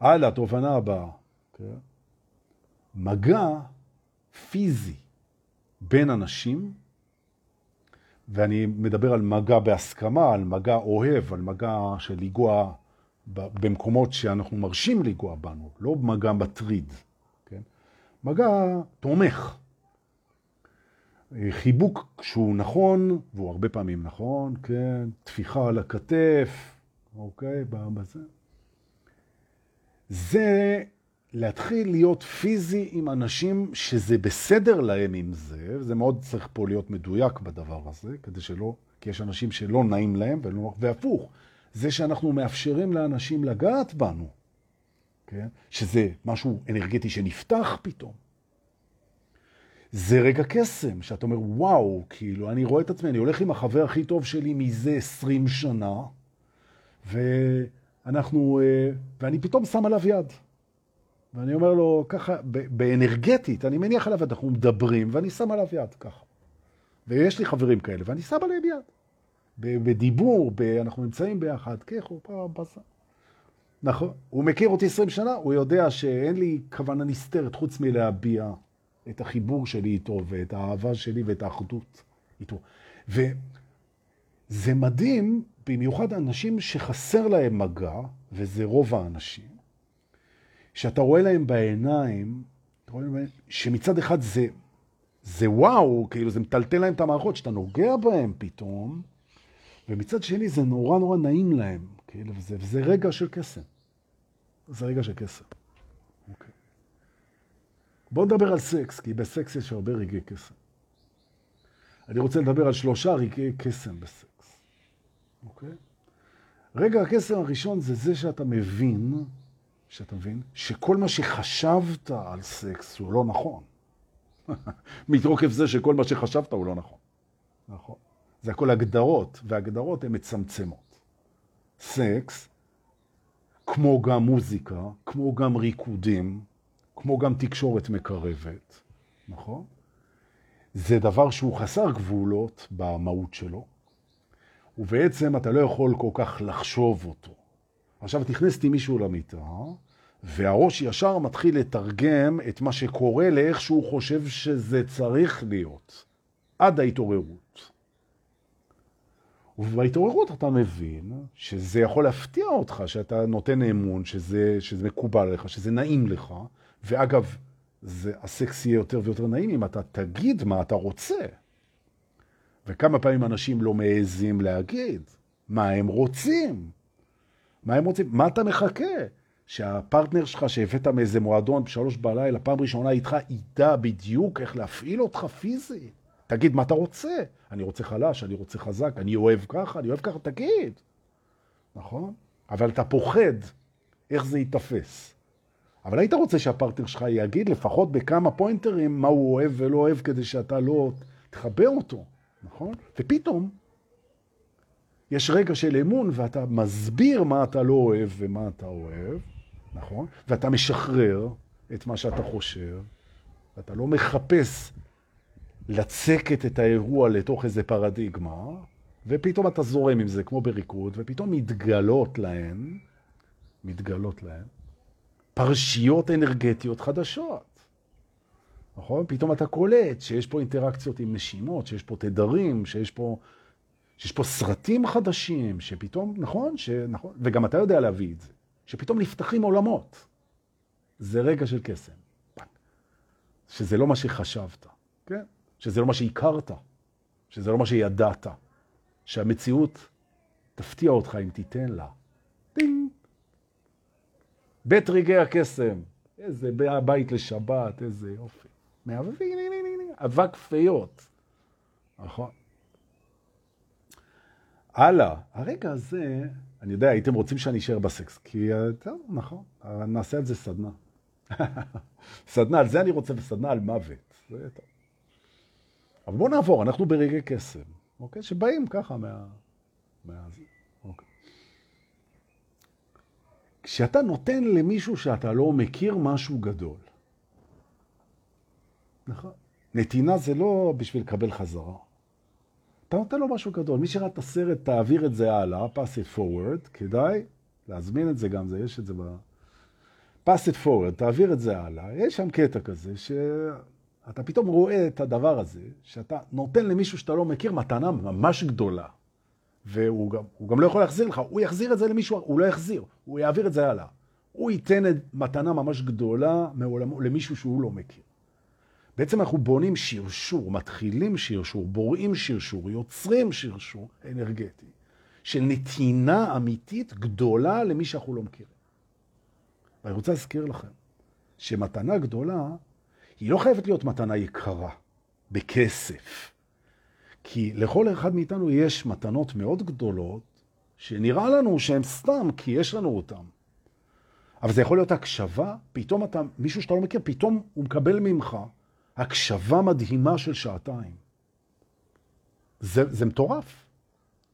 הלאה, תובנה הבאה. כן? מגע פיזי בין אנשים, ואני מדבר על מגע בהסכמה, על מגע אוהב, על מגע של לגוע במקומות שאנחנו מרשים לגוע בנו, לא מגע מטריד? מגע תומך. חיבוק שהוא נכון, והוא הרבה פעמים נכון, כן? תפיחה על הכתף, אוקיי? בזה. זה להתחיל להיות פיזי עם אנשים שזה בסדר להם עם זה, זה מאוד צריך פה להיות מדויק בדבר הזה, כדי שלא, כי יש אנשים שלא נעים להם, ולא, והפוך, זה שאנחנו מאפשרים לאנשים לגעת בנו, כן? שזה משהו אנרגטי שנפתח פתאום. זה רגע קסם, שאתה אומר, וואו, כאילו, אני רואה את עצמי, אני הולך עם החבר הכי טוב שלי מזה 20 שנה, ואנחנו, אה, ואני פתאום שם עליו יד. ואני אומר לו, ככה, באנרגטית, אני מניח עליו אנחנו מדברים, ואני שם עליו יד, ככה. ויש לי חברים כאלה, ואני שם עליהם יד. בדיבור, אנחנו נמצאים ביחד, ככה, פעם בזה. נכון. הוא מכיר אותי 20 שנה, הוא יודע שאין לי כוונה נסתרת חוץ מלהביע את החיבור שלי איתו, ואת האהבה שלי ואת האחדות איתו. וזה מדהים, במיוחד אנשים שחסר להם מגע, וזה רוב האנשים, שאתה רואה להם בעיניים, אתה רואה להם שמצד אחד זה, זה וואו, כאילו זה מטלטל להם את המערכות, שאתה נוגע בהם פתאום, ומצד שני זה נורא נורא נעים להם, כאילו, וזה, וזה רגע של קסם. זה רגע של קסם. אוקיי. בואו נדבר על סקס, כי בסקס יש הרבה רגעי קסם. אני רוצה לדבר על שלושה רגעי קסם בסקס. אוקיי? רגע הקסם הראשון זה זה שאתה מבין, שאתה מבין, שכל מה שחשבת על סקס הוא לא נכון. מתרוקף זה שכל מה שחשבת הוא לא נכון. נכון. זה הכל הגדרות, והגדרות הן מצמצמות. סקס, כמו גם מוזיקה, כמו גם ריקודים, כמו גם תקשורת מקרבת, נכון? זה דבר שהוא חסר גבולות במהות שלו, ובעצם אתה לא יכול כל כך לחשוב אותו. עכשיו תכנסתי מישהו למיטה, והראש ישר מתחיל לתרגם את מה שקורה לאיך שהוא חושב שזה צריך להיות, עד ההתעוררות. ובהתעוררות אתה מבין שזה יכול להפתיע אותך, שאתה נותן אמון, שזה, שזה מקובל לך, שזה נעים לך, ואגב, זה, הסקס יהיה יותר ויותר נעים אם אתה תגיד מה אתה רוצה. וכמה פעמים אנשים לא מעזים להגיד מה הם רוצים. מה הם רוצים? מה אתה מחכה? שהפרטנר שלך שהבאת מאיזה מועדון בשלוש בלילה, פעם ראשונה איתך, ידע בדיוק איך להפעיל אותך פיזית. תגיד מה אתה רוצה. אני רוצה חלש, אני רוצה חזק, אני אוהב ככה, אני אוהב ככה, תגיד. נכון? אבל אתה פוחד איך זה ייתפס. אבל היית רוצה שהפרטנר שלך יגיד לפחות בכמה פוינטרים מה הוא אוהב ולא אוהב כדי שאתה לא תחבר אותו, נכון? ופתאום יש רגע של אמון ואתה מסביר מה אתה לא אוהב ומה אתה אוהב, נכון? ואתה משחרר את מה שאתה חושב, ואתה לא מחפש לצקת את האירוע לתוך איזה פרדיגמה, ופתאום אתה זורם עם זה כמו בריקוד, ופתאום מתגלות להן, מתגלות להן, פרשיות אנרגטיות חדשות. נכון? פתאום אתה קולט שיש פה אינטראקציות עם נשימות, שיש פה תדרים, שיש פה, שיש פה סרטים חדשים, שפתאום, נכון, שנכון, וגם אתה יודע להביא את זה, שפתאום נפתחים עולמות. זה רגע של קסם. שזה לא מה שחשבת, כן? שזה לא מה שהכרת, שזה לא מה שידעת, שהמציאות תפתיע אותך אם תיתן לה. טינג. בית רגעי הקסם, איזה בית לשבת, איזה יופי. מהביא, אבק פיות. נכון. הלאה, הרגע הזה, אני יודע, הייתם רוצים שאני אשאר בסקס, כי, טוב, נכון, נעשה על זה סדנה. סדנה, על זה אני רוצה, וסדנה על מוות. זה טוב. אבל בואו נעבור, אנחנו ברגעי קסם, אוקיי? שבאים ככה מה... מה... אוקיי. כשאתה נותן למישהו שאתה לא מכיר משהו גדול, נכון. נתינה זה לא בשביל לקבל חזרה. אתה נותן לו משהו גדול. מי שראה את הסרט, תעביר את זה הלאה, pass it forward, כדאי להזמין את זה גם, זה, יש את זה ב... pass it forward, תעביר את זה הלאה. יש שם קטע כזה, שאתה פתאום רואה את הדבר הזה, שאתה נותן למישהו שאתה לא מכיר מתנה ממש גדולה, והוא גם, גם לא יכול להחזיר לך, הוא יחזיר את זה למישהו, הוא לא יחזיר, הוא יעביר את זה הלאה. הוא ייתן מתנה ממש גדולה מעולמו, למישהו שהוא לא מכיר. בעצם אנחנו בונים שרשור, מתחילים שרשור, בוראים שרשור, יוצרים שרשור אנרגטי של נתינה אמיתית גדולה למי שאנחנו לא מכירים. ואני רוצה להזכיר לכם שמתנה גדולה היא לא חייבת להיות מתנה יקרה, בכסף. כי לכל אחד מאיתנו יש מתנות מאוד גדולות שנראה לנו שהן סתם כי יש לנו אותן. אבל זה יכול להיות הקשבה, פתאום אתה, מישהו שאתה לא מכיר, פתאום הוא מקבל ממך הקשבה מדהימה של שעתיים. זה, זה מטורף,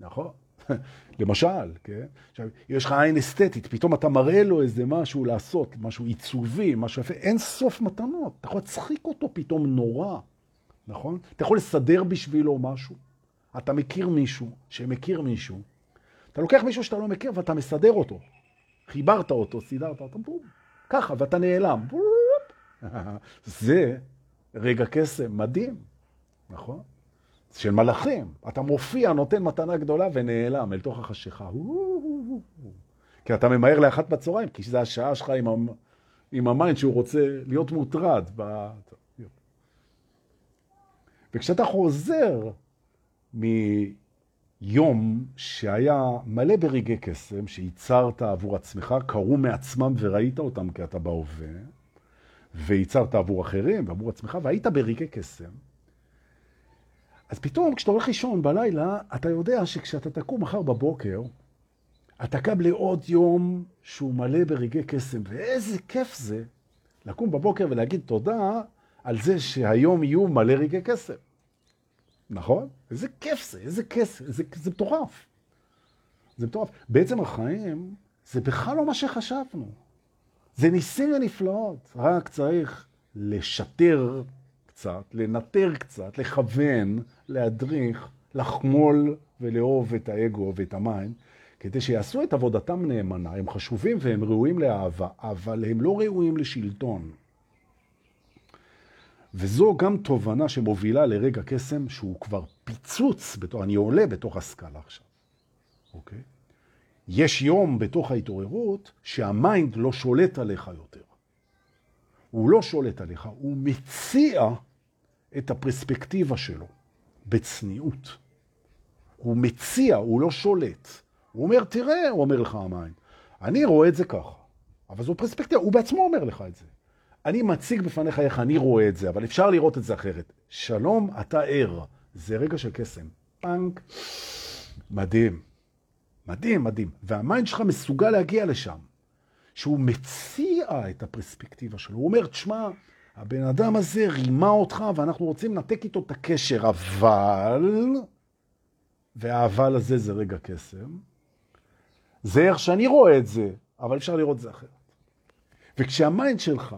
נכון? למשל, כן? עכשיו, יש לך עין אסתטית, פתאום אתה מראה לו איזה משהו לעשות, משהו עיצובי, משהו יפה, אין סוף מתנות. אתה יכול להצחיק אותו פתאום נורא, נכון? אתה יכול לסדר בשבילו משהו. אתה מכיר מישהו שמכיר מישהו. אתה לוקח מישהו שאתה לא מכיר ואתה מסדר אותו. חיברת אותו, סידרת אותו, בום, ככה, ואתה נעלם. זה רגע קסם מדהים, נכון? של מלאכים. אתה מופיע, נותן מתנה גדולה ונעלם אל תוך החשיכה. כי אתה ממהר לאחת בצהריים, כי זה השעה שלך עם, המ... עם ה mind שהוא רוצה להיות מוטרד. ב... וכשאתה חוזר מיום שהיה מלא ברגעי קסם, שייצרת עבור עצמך, קרו מעצמם וראית אותם כי אתה בהווה, וייצרת עבור אחרים ועבור עצמך, והיית ברגעי קסם, אז פתאום כשאתה הולך לישון בלילה, אתה יודע שכשאתה תקום מחר בבוקר, אתה קם לעוד יום שהוא מלא ברגעי קסם, ואיזה כיף זה לקום בבוקר ולהגיד תודה על זה שהיום יהיו מלא רגעי קסם. נכון? איזה כיף זה, איזה כיף, זה, זה מטורף. זה מטורף. בעצם החיים זה בכלל לא מה שחשבנו. זה ניסים ונפלאות, רק צריך לשטר קצת, לנטר קצת, לכוון, להדריך, לחמול ולאהוב את האגו ואת המים, כדי שיעשו את עבודתם נאמנה. הם חשובים והם ראויים לאהבה, אבל הם לא ראויים לשלטון. וזו גם תובנה שמובילה לרגע קסם שהוא כבר פיצוץ, בתוך, אני עולה בתוך הסקאלה עכשיו, אוקיי? יש יום בתוך ההתעוררות שהמיינד לא שולט עליך יותר. הוא לא שולט עליך, הוא מציע את הפרספקטיבה שלו בצניעות. הוא מציע, הוא לא שולט. הוא אומר, תראה, הוא אומר לך ה mind, אני רואה את זה ככה, אבל זו פרספקטיבה, הוא בעצמו אומר לך את זה. אני מציג בפניך איך אני רואה את זה, אבל אפשר לראות את זה אחרת. שלום, אתה ער. זה רגע של קסם. פאנק. מדהים. מדהים, מדהים. וה mind שלך מסוגל להגיע לשם. שהוא מציע את הפרספקטיבה שלו. הוא אומר, תשמע, הבן אדם הזה רימה אותך ואנחנו רוצים לנתק איתו את הקשר, אבל... והאבל הזה זה רגע קסם. זה איך שאני רואה את זה, אבל אפשר לראות זה אחרת. וכשהמיינד שלך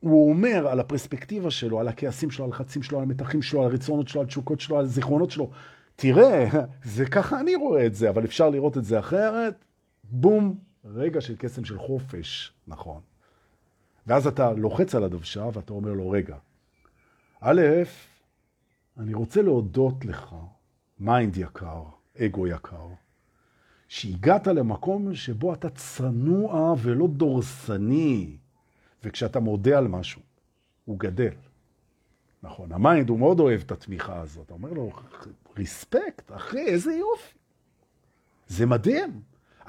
הוא אומר על הפרספקטיבה שלו, על הכעסים שלו, על הלחצים שלו, על המתחים שלו, על הרצונות שלו, על תשוקות שלו, על זיכרונות שלו. תראה, זה ככה אני רואה את זה, אבל אפשר לראות את זה אחרת. בום, רגע של קסם של חופש, נכון. ואז אתה לוחץ על הדוושה ואתה אומר לו, רגע, א', אני רוצה להודות לך, mind יקר, אגו יקר, שהגעת למקום שבו אתה צנוע ולא דורסני, וכשאתה מודה על משהו, הוא גדל. נכון, ה mind הוא מאוד אוהב את התמיכה הזאת. אומר לו, ריספקט, אחי, איזה יופי. זה מדהים.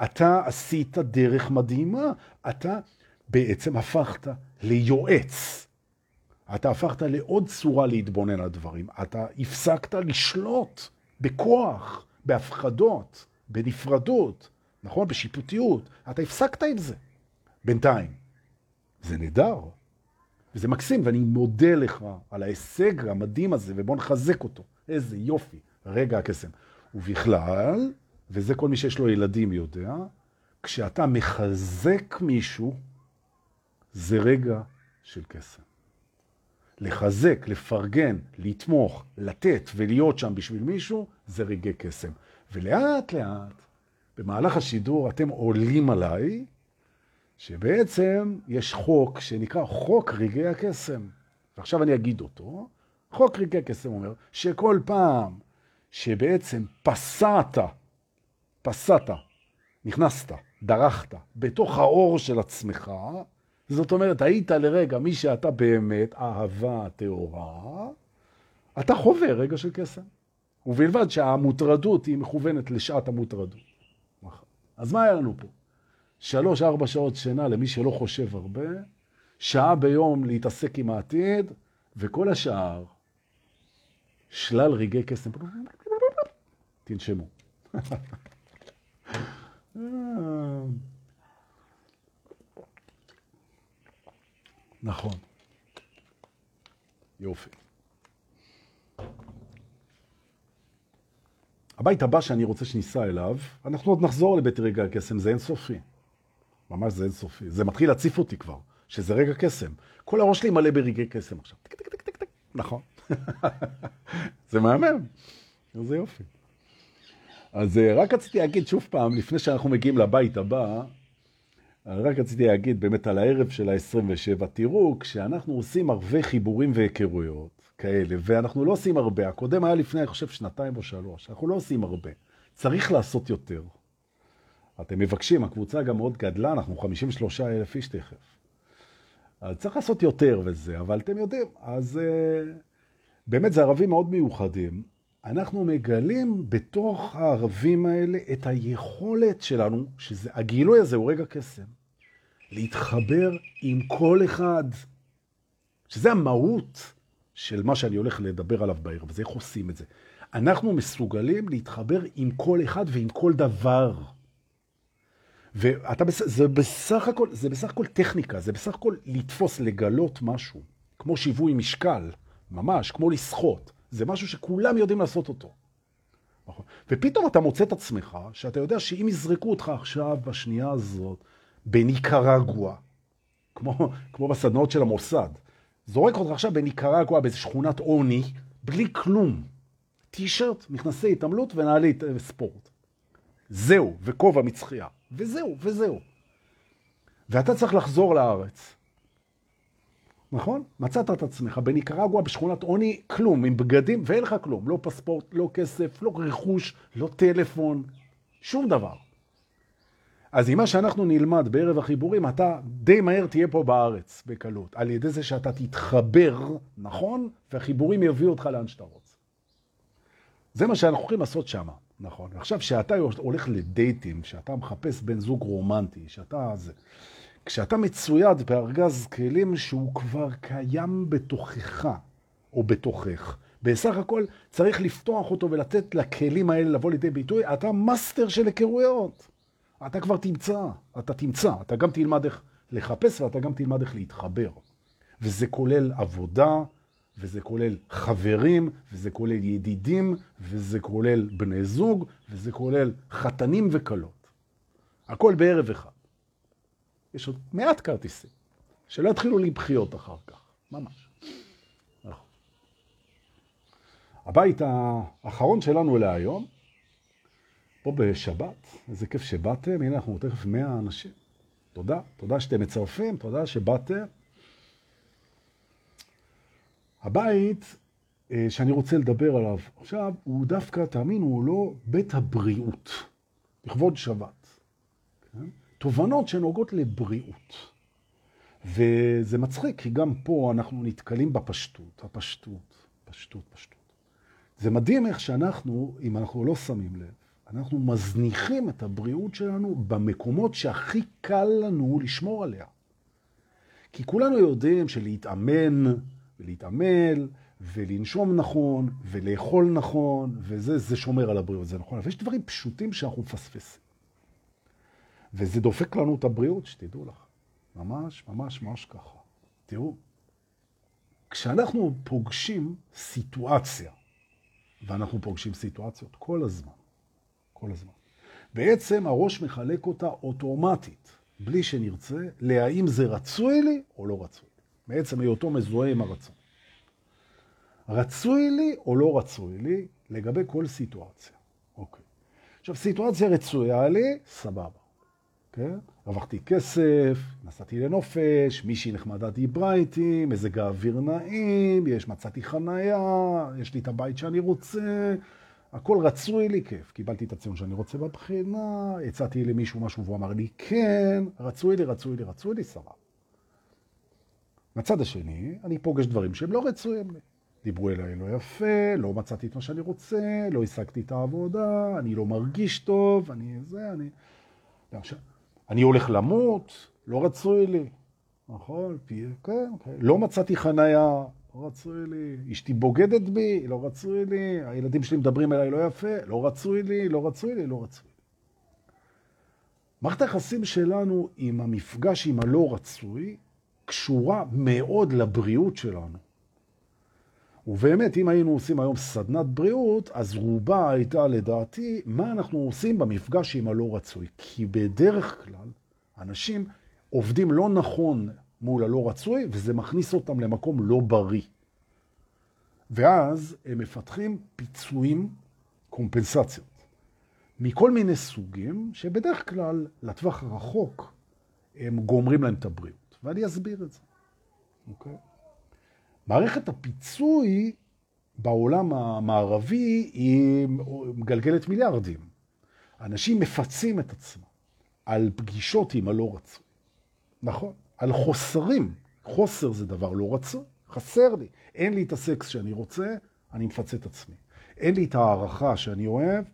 אתה עשית דרך מדהימה. אתה בעצם הפכת ליועץ. אתה הפכת לעוד צורה להתבונן על דברים. אתה הפסקת לשלוט בכוח, בהפחדות, בנפרדות, נכון? בשיפוטיות. אתה הפסקת עם זה. בינתיים. זה נהדר. וזה מקסים, ואני מודה לך על ההישג המדהים הזה, ובוא נחזק אותו. איזה יופי, רגע הקסם. ובכלל, וזה כל מי שיש לו ילדים יודע, כשאתה מחזק מישהו, זה רגע של קסם. לחזק, לפרגן, לתמוך, לתת ולהיות שם בשביל מישהו, זה רגעי קסם. ולאט לאט, במהלך השידור, אתם עולים עליי, שבעצם יש חוק שנקרא חוק רגעי הקסם. ועכשיו אני אגיד אותו. חוק רגעי הקסם אומר שכל פעם שבעצם פסעת, פסעת, נכנסת, דרכת, בתוך האור של עצמך, זאת אומרת, היית לרגע מי שאתה באמת, אהבה טהורה, אתה חווה רגע של קסם. ובלבד שהמוטרדות היא מכוונת לשעת המוטרדות. אז מה היה לנו פה? שלוש, ארבע שעות שינה למי שלא חושב הרבה, שעה ביום להתעסק עם העתיד, וכל השאר, שלל רגעי קסם. תנשמו. נכון. יופי. הבית הבא שאני רוצה שניסע אליו, אנחנו עוד נחזור לבית רגע הקסם, זה אינסופי. ממש זה אינסופי. זה מתחיל להציף אותי כבר, שזה רגע קסם. כל הראש שלי מלא ברגעי קסם עכשיו. נכון. זה מהמם. זה יופי. אז אה, רק רציתי להגיד שוב פעם, לפני שאנחנו מגיעים לבית הבא, רק רציתי להגיד באמת על הערב של ה-27, תראו, כשאנחנו עושים הרבה חיבורים והיכרויות כאלה, ואנחנו לא עושים הרבה, הקודם היה לפני, אני חושב, שנתיים או שלוש, אנחנו לא עושים הרבה. צריך לעשות יותר. אתם מבקשים, הקבוצה גם מאוד גדלה, אנחנו 53 אלף איש תכף. אז צריך לעשות יותר וזה, אבל אתם יודעים, אז uh, באמת זה ערבים מאוד מיוחדים. אנחנו מגלים בתוך הערבים האלה את היכולת שלנו, שהגילוי הזה הוא רגע קסם, להתחבר עם כל אחד, שזה המהות של מה שאני הולך לדבר עליו בערב, זה איך עושים את זה. אנחנו מסוגלים להתחבר עם כל אחד ועם כל דבר. ואתה, זה בסך הכל, זה בסך הכל טכניקה, זה בסך הכל לתפוס, לגלות משהו, כמו שיווי משקל, ממש, כמו לסחוט. זה משהו שכולם יודעים לעשות אותו. נכון. ופתאום אתה מוצא את עצמך, שאתה יודע שאם יזרקו אותך עכשיו בשנייה הזאת, בניקרגואה, כמו, כמו בסדנאות של המוסד, זורק אותך עכשיו בניקרגואה, באיזו שכונת עוני, בלי כלום. טישרט, מכנסי התעמלות ונעלי ספורט. זהו, וכובע מצחייה. וזהו, וזהו. ואתה צריך לחזור לארץ. נכון? מצאת את עצמך בניקרגואה, בשכונת עוני, כלום, עם בגדים, ואין לך כלום. לא פספורט, לא כסף, לא רכוש, לא טלפון, שום דבר. אז עם מה שאנחנו נלמד בערב החיבורים, אתה די מהר תהיה פה בארץ, בקלות, על ידי זה שאתה תתחבר, נכון? והחיבורים יביאו אותך לאן שאתה רוצה. זה מה שאנחנו הולכים לעשות שם. נכון. עכשיו, כשאתה הולך לדייטים, כשאתה מחפש בן זוג רומנטי, כשאתה זה, כשאתה מצויד בארגז כלים שהוא כבר קיים בתוכך, או בתוכך, בסך הכל צריך לפתוח אותו ולתת לכלים האלה לבוא לידי ביטוי, אתה מאסטר של היכרויות. אתה כבר תמצא, אתה תמצא, אתה גם תלמד איך לחפש ואתה גם תלמד איך להתחבר. וזה כולל עבודה, וזה כולל חברים, וזה כולל ידידים, וזה כולל בני זוג, וזה כולל חתנים וקלות. הכל בערב אחד. יש עוד מעט כרטיסים. שלא יתחילו לי בחיות אחר כך, ממש. נכון. הבית האחרון שלנו להיום, פה בשבת, איזה כיף שבאתם, הנה אנחנו תכף 100 אנשים. תודה, תודה שאתם מצרפים, תודה שבאתם. הבית אה, שאני רוצה לדבר עליו עכשיו, הוא דווקא, תאמינו, הוא לא בית הבריאות, לכבוד שבת. תובנות שנוגעות לבריאות. וזה מצחיק, כי גם פה אנחנו נתקלים בפשטות, הפשטות, פשטות, פשטות. זה מדהים איך שאנחנו, אם אנחנו לא שמים לב, אנחנו מזניחים את הבריאות שלנו במקומות שהכי קל לנו לשמור עליה. כי כולנו יודעים שלהתאמן ולהתעמל ולנשום נכון ולאכול נכון, וזה זה שומר על הבריאות, זה נכון. אבל יש דברים פשוטים שאנחנו מפספסים. וזה דופק לנו את הבריאות, שתדעו לך. ממש, ממש, ממש ככה. תראו, כשאנחנו פוגשים סיטואציה, ואנחנו פוגשים סיטואציות כל הזמן, כל הזמן, בעצם הראש מחלק אותה אוטומטית, בלי שנרצה, להאם זה רצוי לי או לא רצוי. בעצם היותו מזוהה עם הרצון. רצוי לי או לא רצוי לי לגבי כל סיטואציה. אוקיי. עכשיו, סיטואציה רצויה לי, סבבה. כן? רווחתי כסף, נסעתי לנופש, מישהי נחמדה דיברה איתי, מזג האוויר נעים, יש, מצאתי חנייה, יש לי את הבית שאני רוצה, הכל רצוי לי כיף. קיבלתי את הציון שאני רוצה בבחינה, הצעתי למישהו משהו והוא אמר לי כן, רצוי לי, רצוי לי, רצוי לי, סבבה. מהצד השני, אני פוגש דברים שהם לא רצויים לי. דיברו אליי לא יפה, לא מצאתי את מה שאני רוצה, לא השגתי את העבודה, אני לא מרגיש טוב, אני זה, אני... עכשיו, אני הולך למות, לא רצוי לי, נכון? כן, כן. לא מצאתי חנייה, לא רצוי לי. אשתי בוגדת בי, לא רצוי לי. הילדים שלי מדברים אליי לא יפה, לא רצוי לי, לא רצוי לי, לא רצוי לי. מערכת היחסים שלנו עם המפגש עם הלא רצוי קשורה מאוד לבריאות שלנו. ובאמת, אם היינו עושים היום סדנת בריאות, אז רובה הייתה לדעתי מה אנחנו עושים במפגש עם הלא רצוי. כי בדרך כלל אנשים עובדים לא נכון מול הלא רצוי, וזה מכניס אותם למקום לא בריא. ואז הם מפתחים פיצויים, קומפנסציות, מכל מיני סוגים, שבדרך כלל, לטווח הרחוק, הם גומרים להם את הבריאות. ואני אסביר את זה, אוקיי? Okay? מערכת הפיצוי בעולם המערבי היא מגלגלת מיליארדים. אנשים מפצים את עצמם על פגישות עם הלא רצוי. נכון, על חוסרים. חוסר זה דבר לא רצוי, חסר לי. אין לי את הסקס שאני רוצה, אני מפצה את עצמי. אין לי את הערכה שאני אוהב,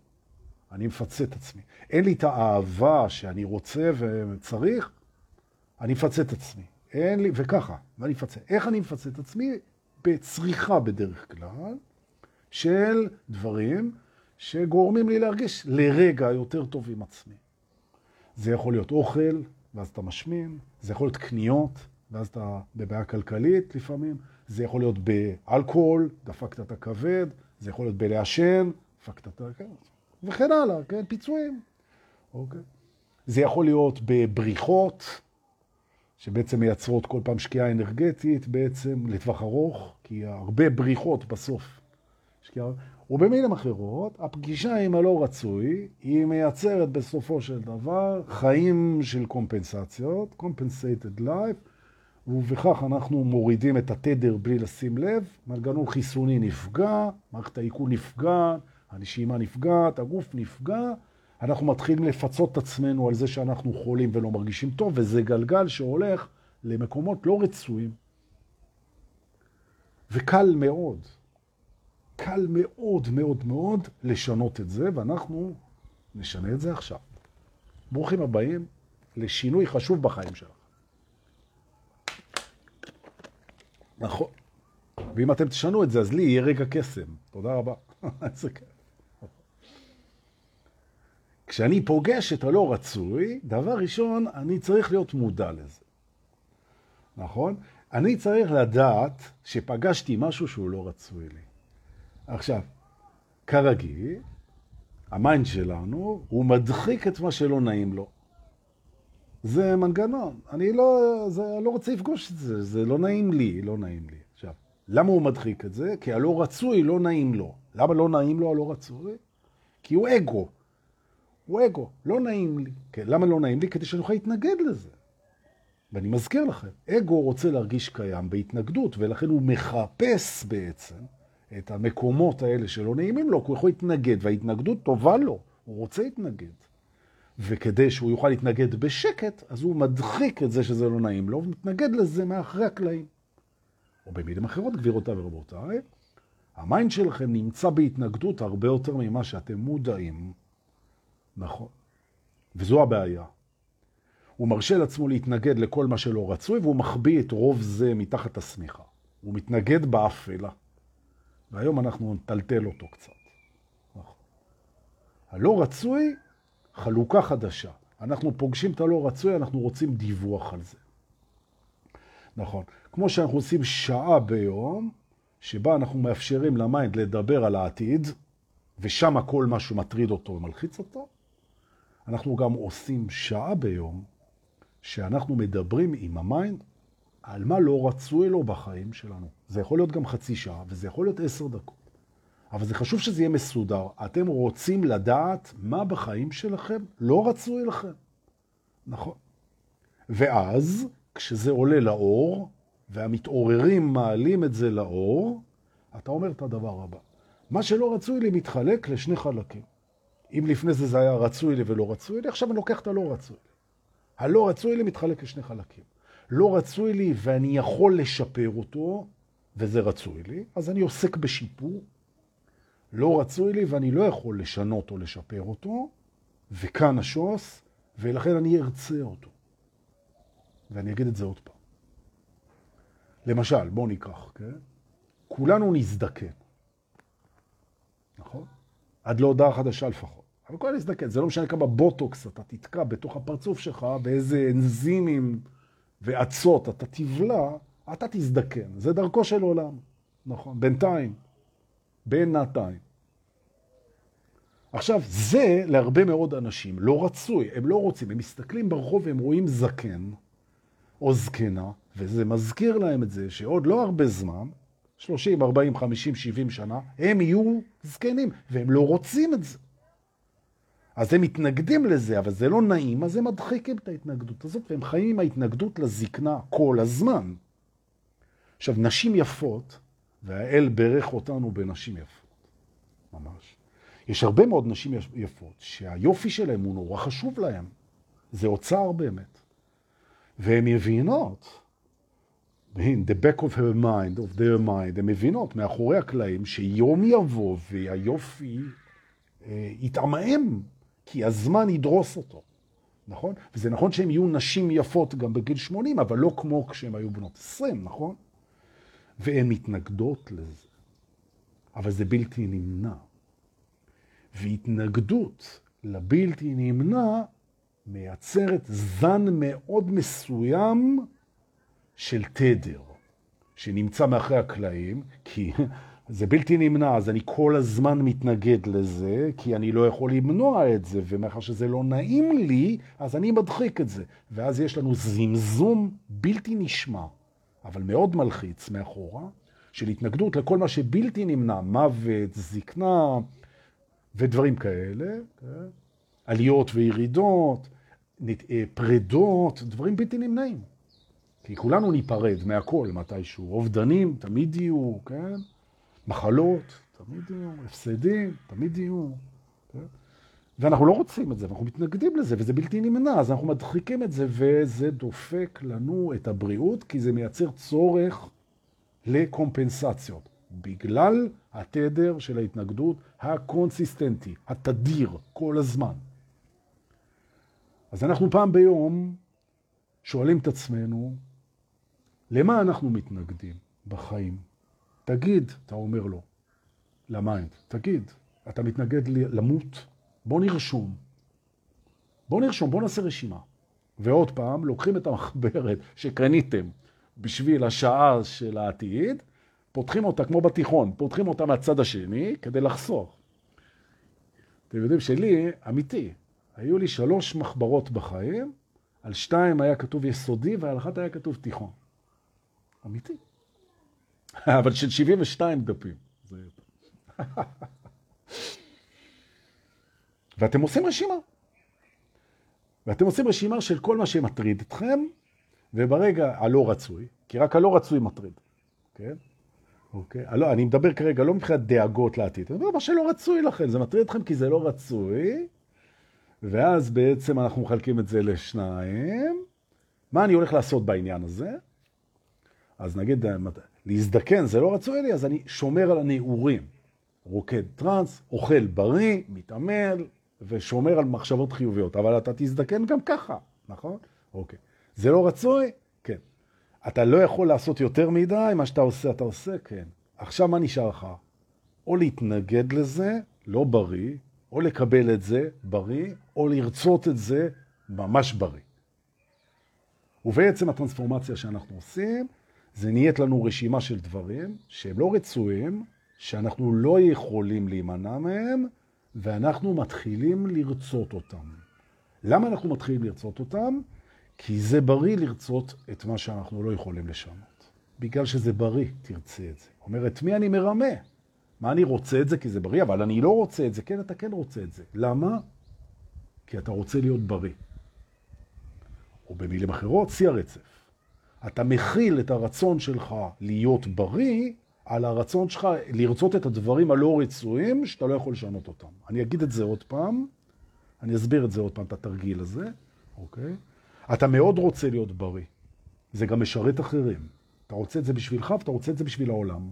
אני מפצה את עצמי. אין לי את האהבה שאני רוצה וצריך, אני מפצה את עצמי. אין לי, וככה, ואני מפצה. איך אני מפצה את עצמי? בצריכה בדרך כלל, של דברים שגורמים לי להרגיש לרגע יותר טוב עם עצמי. זה יכול להיות אוכל, ואז אתה משמין, זה יכול להיות קניות, ואז אתה בבעיה כלכלית לפעמים, זה יכול להיות באלכוהול, דפקת את הכבד, זה יכול להיות בלעשן, דפקת את הכבד, וכן הלאה, כן, פיצויים. אוקיי. זה יכול להיות בבריחות, שבעצם מייצרות כל פעם שקיעה אנרגטית בעצם לטווח ארוך, כי הרבה בריחות בסוף. שקיעה... ובמילים אחרות, הפגישה עם הלא רצוי, היא מייצרת בסופו של דבר חיים של קומפנסציות, compensated life, ובכך אנחנו מורידים את התדר בלי לשים לב, מנגנון חיסוני נפגע, מערכת העיכול נפגעת, הנשימה נפגעת, הגוף נפגע, אנחנו מתחילים לפצות את עצמנו על זה שאנחנו חולים ולא מרגישים טוב, וזה גלגל שהולך למקומות לא רצויים. וקל מאוד, קל מאוד מאוד מאוד לשנות את זה, ואנחנו נשנה את זה עכשיו. ברוכים הבאים לשינוי חשוב בחיים שלך. נכון. ואם אתם תשנו את זה, אז לי יהיה רגע קסם. תודה רבה. איזה כיף. כשאני פוגש את הלא רצוי, דבר ראשון, אני צריך להיות מודע לזה. נכון? אני צריך לדעת שפגשתי משהו שהוא לא רצוי לי. עכשיו, כרגיל, ה mind שלנו, הוא מדחיק את מה שלא נעים לו. זה מנגנון. אני לא, זה, לא רוצה לפגוש את זה, זה לא נעים לי, לא נעים לי. עכשיו, למה הוא מדחיק את זה? כי הלא רצוי לא נעים לו. למה לא נעים לו הלא רצוי? כי הוא אגו. הוא אגו, לא נעים לי. כן, למה לא נעים לי? כדי שאני אוכל להתנגד לזה. ואני מזכיר לכם, אגו רוצה להרגיש קיים בהתנגדות, ולכן הוא מחפש בעצם את המקומות האלה שלא נעימים לו, כי הוא יכול להתנגד, וההתנגדות טובה לו, הוא רוצה להתנגד. וכדי שהוא יוכל להתנגד בשקט, אז הוא מדחיק את זה שזה לא נעים לו, ומתנגד לזה מאחרי הקלעים. או במילים אחרות, גבירותיי ורבותיי, ה mind שלכם נמצא בהתנגדות הרבה יותר ממה שאתם מודעים. נכון. וזו הבעיה. הוא מרשה לעצמו להתנגד לכל מה שלא רצוי, והוא מחביא את רוב זה מתחת השמיכה. הוא מתנגד באפלה. והיום אנחנו נטלטל אותו קצת. נכון. הלא רצוי, חלוקה חדשה. אנחנו פוגשים את הלא רצוי, אנחנו רוצים דיווח על זה. נכון. כמו שאנחנו עושים שעה ביום, שבה אנחנו מאפשרים ל mind לדבר על העתיד, ושם כל מה שמטריד אותו ומלחיץ אותו, אנחנו גם עושים שעה ביום, שאנחנו מדברים עם ה mind על מה לא רצוי לו בחיים שלנו. זה יכול להיות גם חצי שעה, וזה יכול להיות עשר דקות. אבל זה חשוב שזה יהיה מסודר. אתם רוצים לדעת מה בחיים שלכם לא רצוי לכם. נכון. ואז, כשזה עולה לאור, והמתעוררים מעלים את זה לאור, אתה אומר את הדבר הבא. מה שלא רצוי לי מתחלק לשני חלקים. אם לפני זה זה היה רצוי לי ולא רצוי לי, עכשיו אני לוקח את הלא רצוי לי. הלא רצוי לי מתחלק לשני חלקים. לא רצוי לי ואני יכול לשפר אותו, וזה רצוי לי, אז אני עוסק בשיפור. לא רצוי לי ואני לא יכול לשנות או לשפר אותו, וכאן השוס, ולכן אני ארצה אותו. ואני אגיד את זה עוד פעם. למשל, בואו ניקח, כן? כולנו נזדקן? עד להודעה חדשה לפחות. אבל כולנו נזדקן, זה לא משנה כמה בוטוקס אתה תתקע בתוך הפרצוף שלך, באיזה אנזימים ועצות אתה תבלע, אתה תזדקן. זה דרכו של עולם, נכון? בינתיים, בינתיים. עכשיו, זה להרבה מאוד אנשים לא רצוי, הם לא רוצים, הם מסתכלים ברחוב והם רואים זקן או זקנה, וזה מזכיר להם את זה שעוד לא הרבה זמן, 30, 40, 50, 70 שנה, הם יהיו זקנים, והם לא רוצים את זה. אז הם מתנגדים לזה, אבל זה לא נעים, אז הם מדחיקים את ההתנגדות הזאת, והם חיים עם ההתנגדות לזקנה כל הזמן. עכשיו, נשים יפות, והאל ברך אותנו בנשים יפות, ממש. יש הרבה מאוד נשים יפות, שהיופי שלהם הוא נורא חשוב להם. זה אוצר באמת. והן מבינות, the back of her mind, of their mind, הן מבינות מאחורי הקלעים שיום יבוא והיופי אה, יתעמם כי הזמן ידרוס אותו, נכון? וזה נכון שהן יהיו נשים יפות גם בגיל 80, אבל לא כמו כשהן היו בנות 20, נכון? והן מתנגדות לזה. אבל זה בלתי נמנע. והתנגדות לבלתי נמנע מייצרת זן מאוד מסוים של תדר, שנמצא מאחורי הקלעים, כי זה בלתי נמנע, אז אני כל הזמן מתנגד לזה, כי אני לא יכול למנוע את זה, ומאחר שזה לא נעים לי, אז אני מדחיק את זה. ואז יש לנו זמזום בלתי נשמע, אבל מאוד מלחיץ מאחורה, של התנגדות לכל מה שבלתי נמנע, מוות, זקנה ודברים כאלה, כן? עליות וירידות, אה, פרדות, דברים בלתי נמנעים. כי כולנו ניפרד מהכל מתישהו. אובדנים תמיד יהיו, כן? מחלות, תמיד יהיו, הפסדים, תמיד יהיו. כן? ואנחנו לא רוצים את זה, אנחנו מתנגדים לזה, וזה בלתי נמנע, אז אנחנו מדחיקים את זה, וזה דופק לנו את הבריאות, כי זה מייצר צורך לקומפנסציות, בגלל התדר של ההתנגדות ה consistent י, התדיר, כל הזמן. אז אנחנו פעם ביום שואלים את עצמנו, למה אנחנו מתנגדים בחיים? תגיד, אתה אומר לו, ל mind, תגיד, אתה מתנגד למות? בוא נרשום. בוא נרשום, בוא נעשה רשימה. ועוד פעם, לוקחים את המחברת שקניתם בשביל השעה של העתיד, פותחים אותה כמו בתיכון, פותחים אותה מהצד השני כדי לחסוך. אתם יודעים שלי, אמיתי, היו לי שלוש מחברות בחיים, על שתיים היה כתוב יסודי ועל אחת היה כתוב תיכון. אמיתי. אבל של 72 דפים. ואתם עושים רשימה. ואתם עושים רשימה של כל מה שמטריד אתכם, וברגע הלא רצוי, כי רק הלא רצוי מטריד, כן? אוקיי? הלא, אני מדבר כרגע לא מבחינת דאגות לעתיד, אני מדבר מה שלא רצוי לכם, זה מטריד אתכם כי זה לא רצוי, ואז בעצם אנחנו מחלקים את זה לשניים. מה אני הולך לעשות בעניין הזה? אז נגיד, להזדקן זה לא רצוי לי, אז אני שומר על הנעורים. רוקד טרנס, אוכל בריא, מתעמל, ושומר על מחשבות חיוביות. אבל אתה תזדקן גם ככה, נכון? אוקיי. זה לא רצוי? כן. אתה לא יכול לעשות יותר מדי, מה שאתה עושה, אתה עושה? כן. עכשיו מה נשאר לך? או להתנגד לזה, לא בריא, או לקבל את זה, בריא, או לרצות את זה, ממש בריא. ובעצם הטרנספורמציה שאנחנו עושים, זה נהיית לנו רשימה של דברים שהם לא רצויים, שאנחנו לא יכולים להימנע מהם, ואנחנו מתחילים לרצות אותם. למה אנחנו מתחילים לרצות אותם? כי זה בריא לרצות את מה שאנחנו לא יכולים לשנות. בגלל שזה בריא, תרצה את זה. אומר, את מי אני מרמה? מה אני רוצה את זה כי זה בריא, אבל אני לא רוצה את זה. כן, אתה כן רוצה את זה. למה? כי אתה רוצה להיות בריא. או במילים אחרות, שיא הרצף. אתה מכיל את הרצון שלך להיות בריא על הרצון שלך לרצות את הדברים הלא רצויים שאתה לא יכול לשנות אותם. אני אגיד את זה עוד פעם, אני אסביר את זה עוד פעם, את התרגיל הזה, אוקיי? אתה מאוד רוצה להיות בריא. זה גם משרת אחרים. אתה רוצה את זה בשבילך ואתה רוצה את זה בשביל העולם.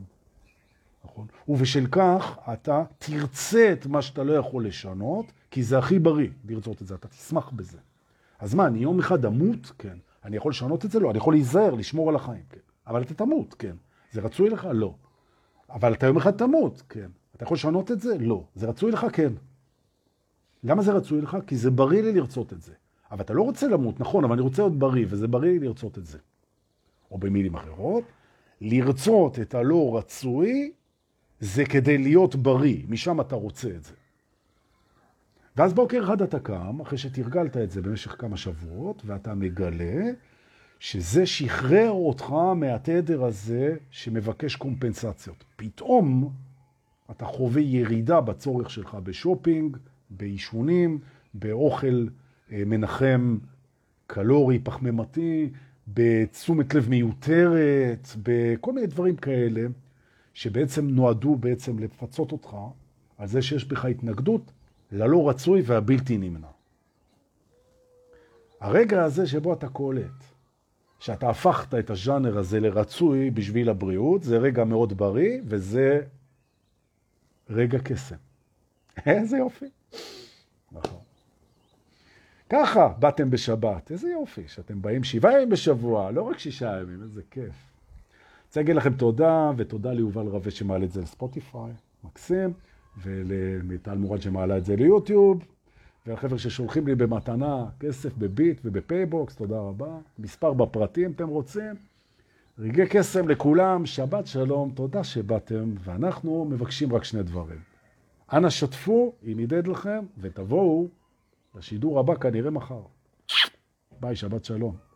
נכון? ובשל כך אתה תרצה את מה שאתה לא יכול לשנות, כי זה הכי בריא לרצות את זה, אתה תשמח בזה. אז מה, אני יום אחד אמות? כן. אני יכול לשנות את זה? לא. אני יכול להיזהר, לשמור על החיים, כן. אבל אתה תמות, כן. זה רצוי לך? לא. אבל אתה יום אחד תמות, כן. אתה יכול לשנות את זה? לא. זה רצוי לך? כן. למה זה רצוי לך? כי זה בריא לי לרצות את זה. אבל אתה לא רוצה למות, נכון, אבל אני רוצה להיות בריא, וזה בריא לי לרצות את זה. או במילים אחרות, לרצות את הלא רצוי זה כדי להיות בריא, משם אתה רוצה את זה. ואז בוקר אחד אתה קם, אחרי שתרגלת את זה במשך כמה שבועות, ואתה מגלה שזה שחרר אותך מהתדר הזה שמבקש קומפנסציות. פתאום אתה חווה ירידה בצורך שלך בשופינג, באישונים, באוכל אה, מנחם קלורי, פחמימתי, בתשומת לב מיותרת, בכל מיני דברים כאלה, שבעצם נועדו בעצם לפצות אותך על זה שיש בך התנגדות ללא רצוי והבלתי נמנע. הרגע הזה שבו אתה קולט, שאתה הפכת את הז'אנר הזה לרצוי בשביל הבריאות, זה רגע מאוד בריא, וזה רגע קסם. איזה יופי. נכון. ככה באתם בשבת, איזה יופי, שאתם באים שבעה ימים בשבוע, לא רק שישה ימים, איזה כיף. רוצה להגיד לכם תודה, ותודה ליובל רווה שמעלה את זה לספוטיפיי, מקסים, ולמיטל מורד שמעלה את זה ליוטיוב, והחבר'ה ששולחים לי במתנה כסף בביט ובפייבוקס, תודה רבה. מספר בפרטים, אתם רוצים. רגעי קסם לכולם, שבת שלום, תודה שבאתם, ואנחנו מבקשים רק שני דברים. אנא שתפו, אם ידד לכם, ותבואו לשידור הבא כנראה מחר. ביי, שבת שלום.